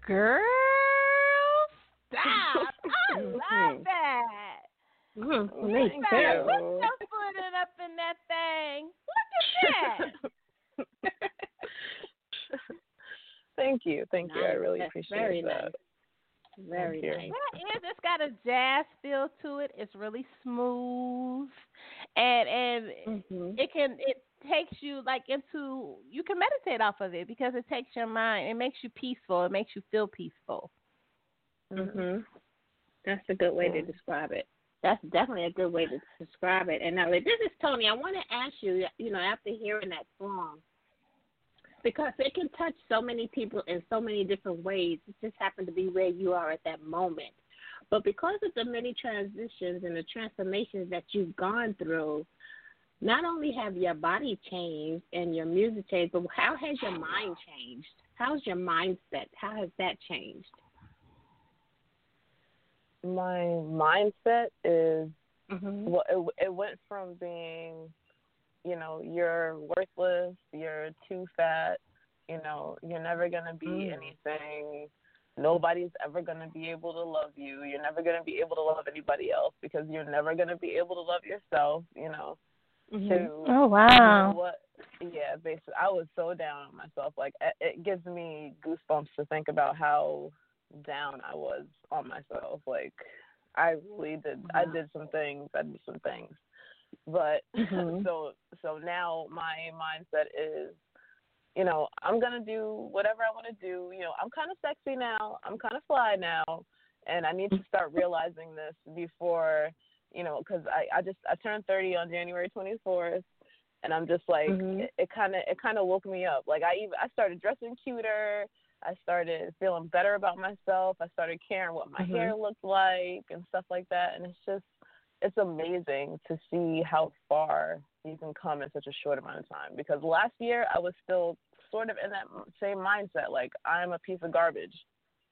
Girl, stop. I love mm-hmm. that. Mm-hmm. Look at. Put your foot in up in that thing. Look at that. Thank you. Thank nice. you. I really That's appreciate very that. Nice. Very nice. Well, yeah, it's got a jazz feel to it. It's really smooth, and and mm-hmm. it can it takes you like into you can meditate off of it because it takes your mind. It makes you peaceful. It makes you feel peaceful. Mhm. That's a good way to describe it. That's definitely a good way to describe it. And now, this is Toni. I want to ask you, you know, after hearing that song, because it can touch so many people in so many different ways. It just happened to be where you are at that moment. But because of the many transitions and the transformations that you've gone through, not only have your body changed and your music changed, but how has your mind changed? How's your mindset? How has that changed? My mindset is Mhm. well, it it went from being, you know, you're worthless, you're too fat, you know, you're never gonna be Mm. anything. Nobody's ever gonna be able to love you. You're never gonna be able to love anybody else because you're never gonna be able to love yourself. You know. Mhm. To Oh, wow. You know what? Yeah, basically, I was so down on myself. Like it, it gives me goosebumps to think about how down I was on myself. Like I really did. I did some things. I did some things, but Mhm. so so now my mindset is, you know, I'm gonna do whatever I want to do. You know, I'm kind of sexy now. I'm kind of fly now, and I need to start realizing this before, you know, because I I just I turned 30 on January 24th, and I'm just like Mhm. it kind of it kind of woke me up. Like I even I started dressing cuter. I started feeling better about myself. I started caring what my Mhm. hair looked like and stuff like that. And it's just, it's amazing to see how far you can come in such a short amount of time. Because last year I was still sort of in that same mindset, like I'm a piece of garbage.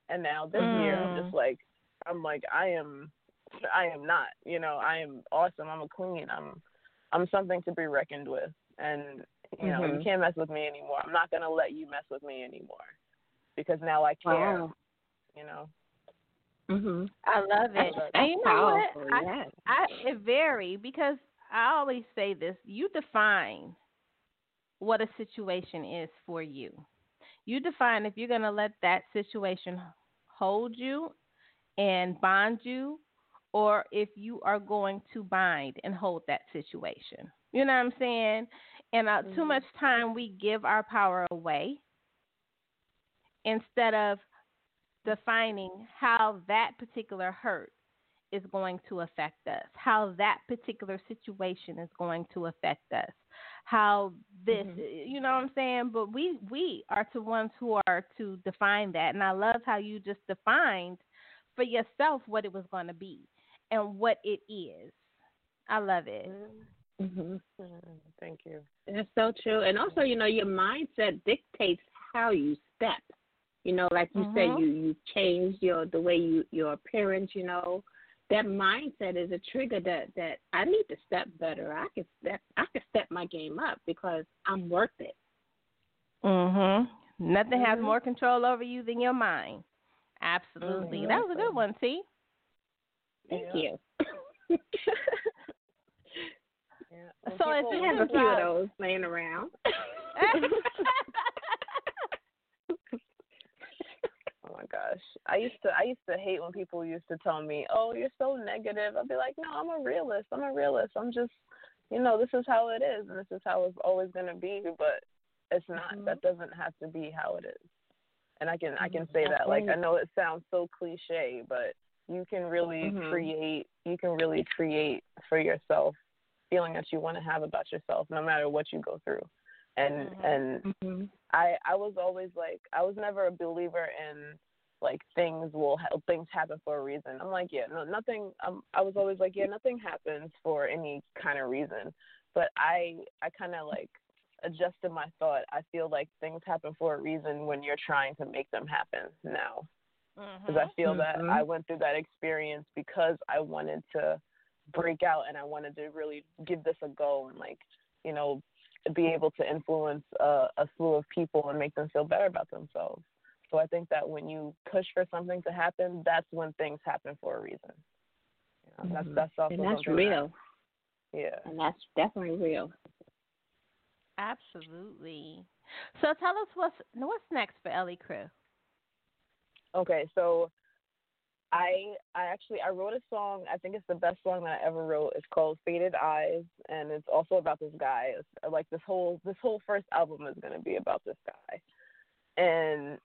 And now this year I'm Mm. just like, I'm like I am, I am not. You know, I am awesome. I'm a queen. I'm, I'm something to be reckoned with. And you know, you Mhm. can't mess with me anymore. I'm not gonna let you mess with me anymore because now I care. Wow. You know. Mhm. I love it. That's and you know powerful, what? I. I it vary because I always say this: you define what a situation is for you. You define if you're going to let that situation hold you and bond you, or if you are going to bind and hold that situation. You know what I'm saying? And uh, too mm-hmm. much time we give our power away instead of defining how that particular hurt is going to affect us, how that particular situation is going to affect us, how this, mm-hmm. eh, you know what I'm saying? But we we are the ones who are to define that, and I love how you just defined for yourself what it was going to be and what it is. I love it. Mhm. Thank you. That's so true. And also, you know, your mindset dictates how you step. You know, like you said, Mhm. you you changed your the way you your appearance. You know, that mindset is a trigger that that I need to step better. I can step I can step my game up because I'm worth it. Mhm. Nothing has more control over you than your mind. Absolutely. Mhm. That was a good one, see? Thank you. Yeah. So if I it's have a few of those laying around. Oh my gosh. I used to I used to hate when people used to tell me, "Oh, you're so negative." I'd be like, "No, I'm a realist. I'm a realist. I'm just, you know, this is how it is, and this is how it's always going to be." But it's not. Mm-hmm. That doesn't have to be how it is. And I can I can Mhm. say that. Like I know it sounds so cliche, but you can really Mhm. create. You can really create for yourself feeling that you want to have about yourself, no matter what you go through. And Mm-hmm. and Mhm. I I was always like I was never a believer in like things will ha- things happen for a reason. I'm like yeah no nothing. Um I was always like yeah nothing happens for any kind of reason. But I I kind of like adjusted my thought. I feel like things happen for a reason when you're trying to make them happen now. Because I feel that Mhm. I went through that experience because I wanted to break out and I wanted to really give this a go and like you know be able to influence a, a slew of people and make them feel better about themselves. So I think that when you push for something to happen, that's when things happen for a reason. You know, That's that's also and that's real. That, yeah. And that's definitely real. Absolutely. So tell us what's what's next for Ellie Crew. Okay, so I I actually I wrote a song. I think it's the best song that I ever wrote. It's called Faded Eyes, and it's also about this guy. It's, like this whole this whole first album is going to be about this guy. And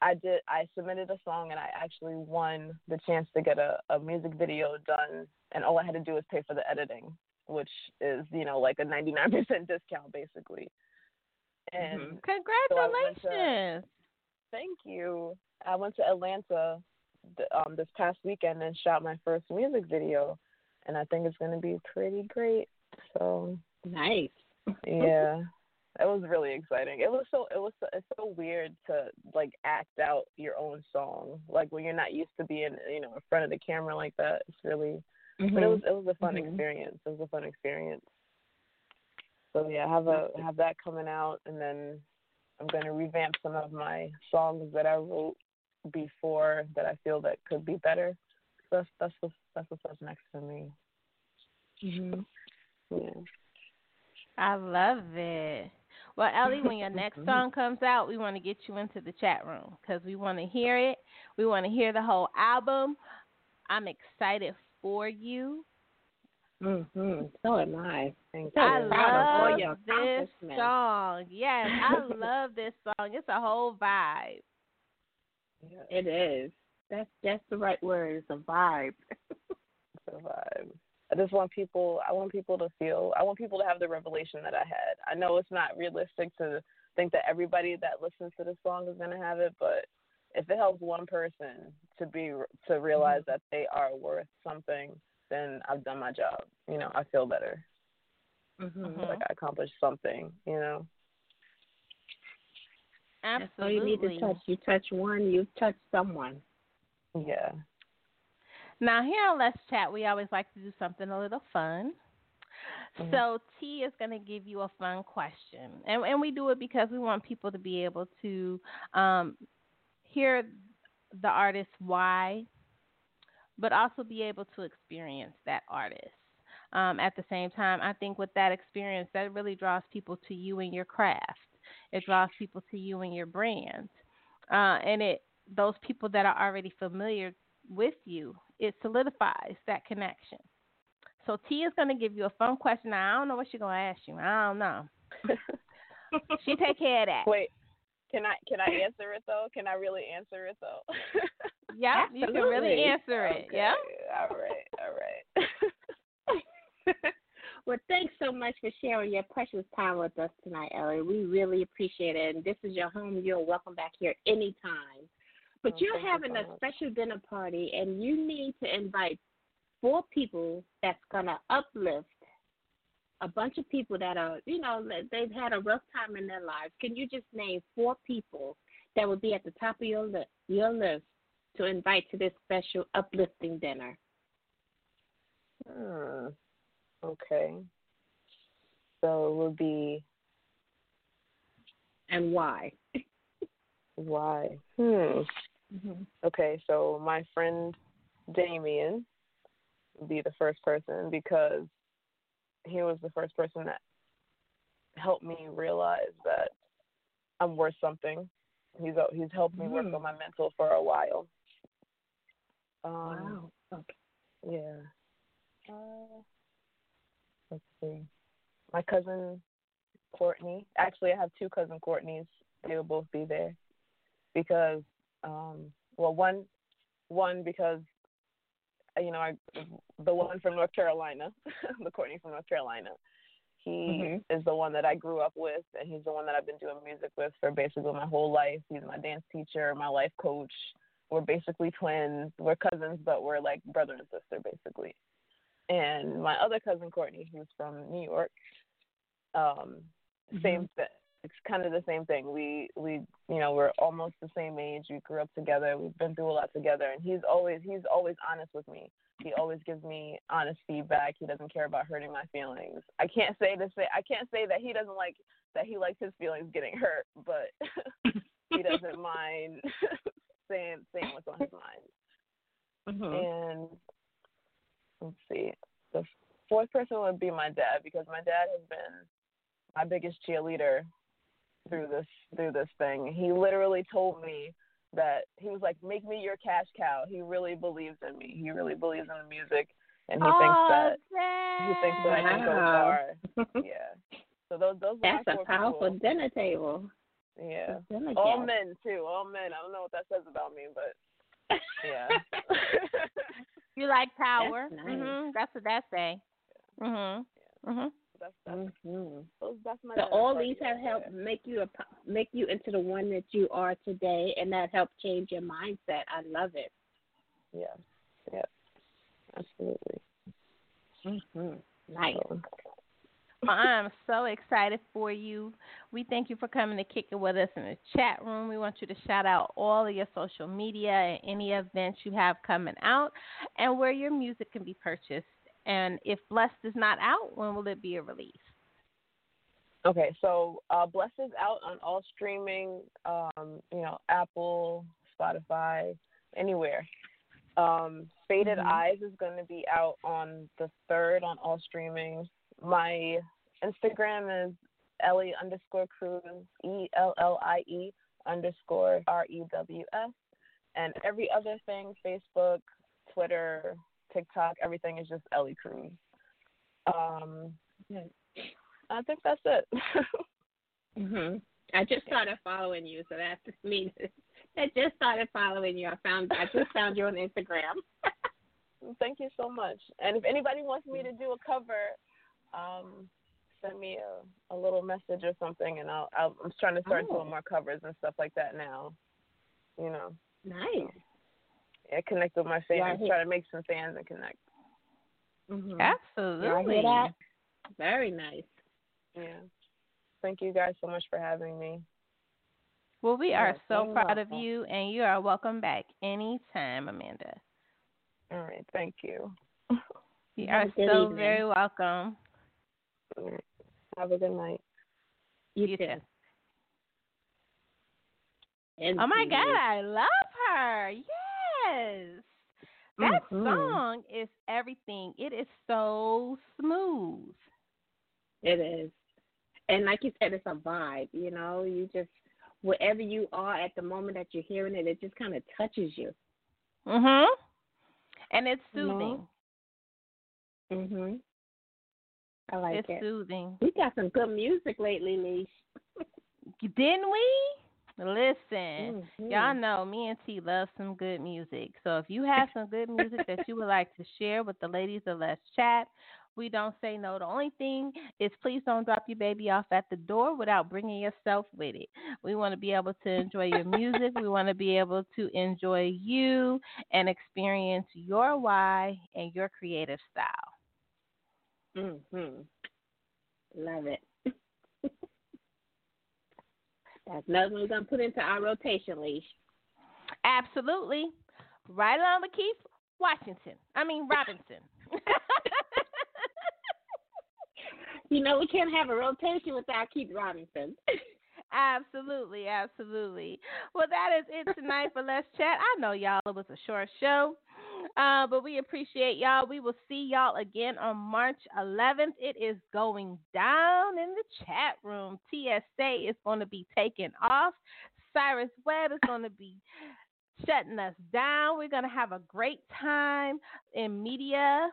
I did I submitted a song and I actually won the chance to get a, a music video done and all I had to do was pay for the editing, which is, you know, like a 99% discount basically. And Mm-hmm. so thank you. I went to Atlanta th- um, this past weekend and shot my first music video, and I think it's going to be pretty great. So nice. Yeah, it was really exciting. It was so it was so, it's so weird to like act out your own song, like when you're not used to being you know in front of the camera like that. It's really, but it Mhm. was it was a fun Mhm. experience. It was a fun experience. So yeah, have a have that coming out, and then I'm going to revamp some of my songs that I wrote before that I feel that could be better. So that's that's what's that's what's up next for me. Mhm. Yeah. I love it. Well, Ellie, when your next song comes out, we want to get you into the chat room because we want to hear it. We want to hear the whole album. I'm excited for you. Mhm. So am I. Thank So I proud of all love your this song. Yes, I love this song. It's a whole vibe. It is. That's that's the right word. It's a vibe. survive. I just want people. I want people to feel. I want people to have the revelation that I had. I know it's not realistic to think that everybody that listens to this song is going to have it, but if it helps one person to be to realize that they are worth something, then I've done my job. You know, I feel better. Mm-hmm. Like I accomplished something. You know. Absolutely. all you need to touch. You touch one, you touch someone. Yeah. Now, here on Let's Chat, we always like to do something a little fun. Mhm. So, T is going to give you a fun question. And, and we do it because we want people to be able to um, hear the artist why, but also be able to experience that artist. Um, at the same time, I think with that experience, that really draws people to you and your craft. It draws people to you and your brand. Uh, and it those people that are already familiar with you, it solidifies that connection. So T is going to give you a fun question. Now, I don't know what she's going to ask you. I don't know. she take care of that. Wait. Can I can I answer it though? Can I really answer it though? Yeah, you can really answer it. Okay, Yeah. All right. All right. well, thanks so much for sharing your precious time with us tonight, Ellie. We really appreciate it. And this is your home. You're welcome back here anytime. But Oh, you're you having so a special dinner party, and you need to invite four people that's going to uplift a bunch of people that are, you know, they've had a rough time in their lives. Can you just name four people that would be at the top of your, li- your list to invite to this special uplifting dinner? Hmm. Okay. So it would be And why? why? Hmm. Mm-hmm. Okay, so my friend Damien would be the first person because he was the first person that helped me realize that I'm worth something. He's he's helped me work Mm. on my mental for a while. Um, Wow. Okay. Yeah. Uh, let's see. My cousin Courtney. Actually, I have two cousin Courtneys. They will both be there because, um, well, one, one because, uh, you know, I, the one from North Carolina, the Courtney from North Carolina. He Mhm. is the one that I grew up with, and he's the one that I've been doing music with for basically my whole life. He's my dance teacher, my life coach. We're basically twins. We're cousins, but we're like brother and sister, basically. And my other cousin Courtney, who's from New York, um, same thing. It's kind of the same thing. We we you know we're almost the same age. We grew up together. We've been through a lot together, and he's always he's always honest with me. He always gives me honest feedback. He doesn't care about hurting my feelings. I can't say to say I can't say that he doesn't like that he likes his feelings getting hurt, but he doesn't mind saying saying what's on his mind. Mhm. And let's see, the fourth person would be my dad because my dad has been my biggest cheerleader through this through this thing. He literally told me that he was like, "Make me your cash cow." He really believes in me. He really believes in the music, and he oh, thinks that dang. he thinks that I can go far. yeah. So those those That's a powerful people. dinner table. Yeah. All men too. All men. I don't know what that says about me, but yeah. You like power? That's nice. Mhm. That's what that say. Mhm. Mhm. that's that's Mhm. those, that's my So all these have helped there. make you a make you into the one that you are today, and that helped change your mindset. I love it. Yeah. Yeah. Absolutely. hmm Nice. So, Well, I'm so excited for you. We thank you for coming to kick it with us in the chat room. We want you to shout out all of your social media and any events you have coming out and where your music can be purchased. And if Blessed is not out, when will it be a release? Okay, so uh, Bless is out on all streaming, um, you know, Apple, Spotify, anywhere. Um, Faded Mhm. Eyes is going to be out on the third on all streaming. My Instagram is Ellie underscore Crews, E L L I E underscore R E W S. And every other thing, Facebook, Twitter, TikTok, everything is just Ellie Crews. Um, I think that's it. hmm I just started following you, so that's me. I just started following you. I found I just found you on Instagram. Thank you so much. And if anybody wants me to do a cover, um, send me a, a little message or something, and I'll, I'll I'm trying to start Oh. doing more covers and stuff like that now. You know, Nice. yeah, connect with my Yeah, I fans, hear- try to make some fans and connect. Mm-hmm. Absolutely. Y'all that? Very nice. Yeah. Thank you guys so much for having me. Well, we are You're so so proud of you, and you are welcome back anytime, Amanda. All right, thank you. You are so evening. very welcome. All right. Have a good night. You, You too. too. And Oh my. God, I love her. Yes. That Mhm. song is everything. It is so smooth. It is. And like you said, it's a vibe, you know, you just wherever you are at the moment that you're hearing it, it just kind of touches you. Mhm. And it's You know? soothing. Mhm. I like it's it. soothing. We got some good music lately, Leash. Didn't we? Listen, Mhm. y'all know me and T love some good music. So if you have some good music that you would like to share with the ladies of Let's Chat, we don't say no. The only thing is please don't drop your baby off at the door without bringing yourself with it. We want to be able to enjoy your music. we want to be able to enjoy you and experience your why and your creative style. Mhm. Love it. That's another one we're gonna put into our rotation, Leash. Absolutely. Right along with Keith Washington. I mean Robinson. You know, we can't have a rotation without Keith Robinson. Absolutely, absolutely. Well, that is it tonight for Let's Chat. I know y'all it was a short show, uh, but we appreciate y'all. We will see y'all again on March 11th. It is going down in the chat room. TSA is going to be taking off. Cyrus Webb is going to be shutting us down. We're going to have a great time in media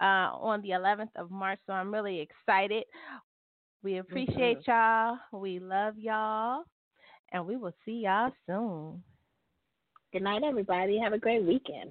uh, on the 11th of March, so I'm really excited. We appreciate y'all. We love y'all. And we will see y'all soon. Good night, everybody. Have a great weekend.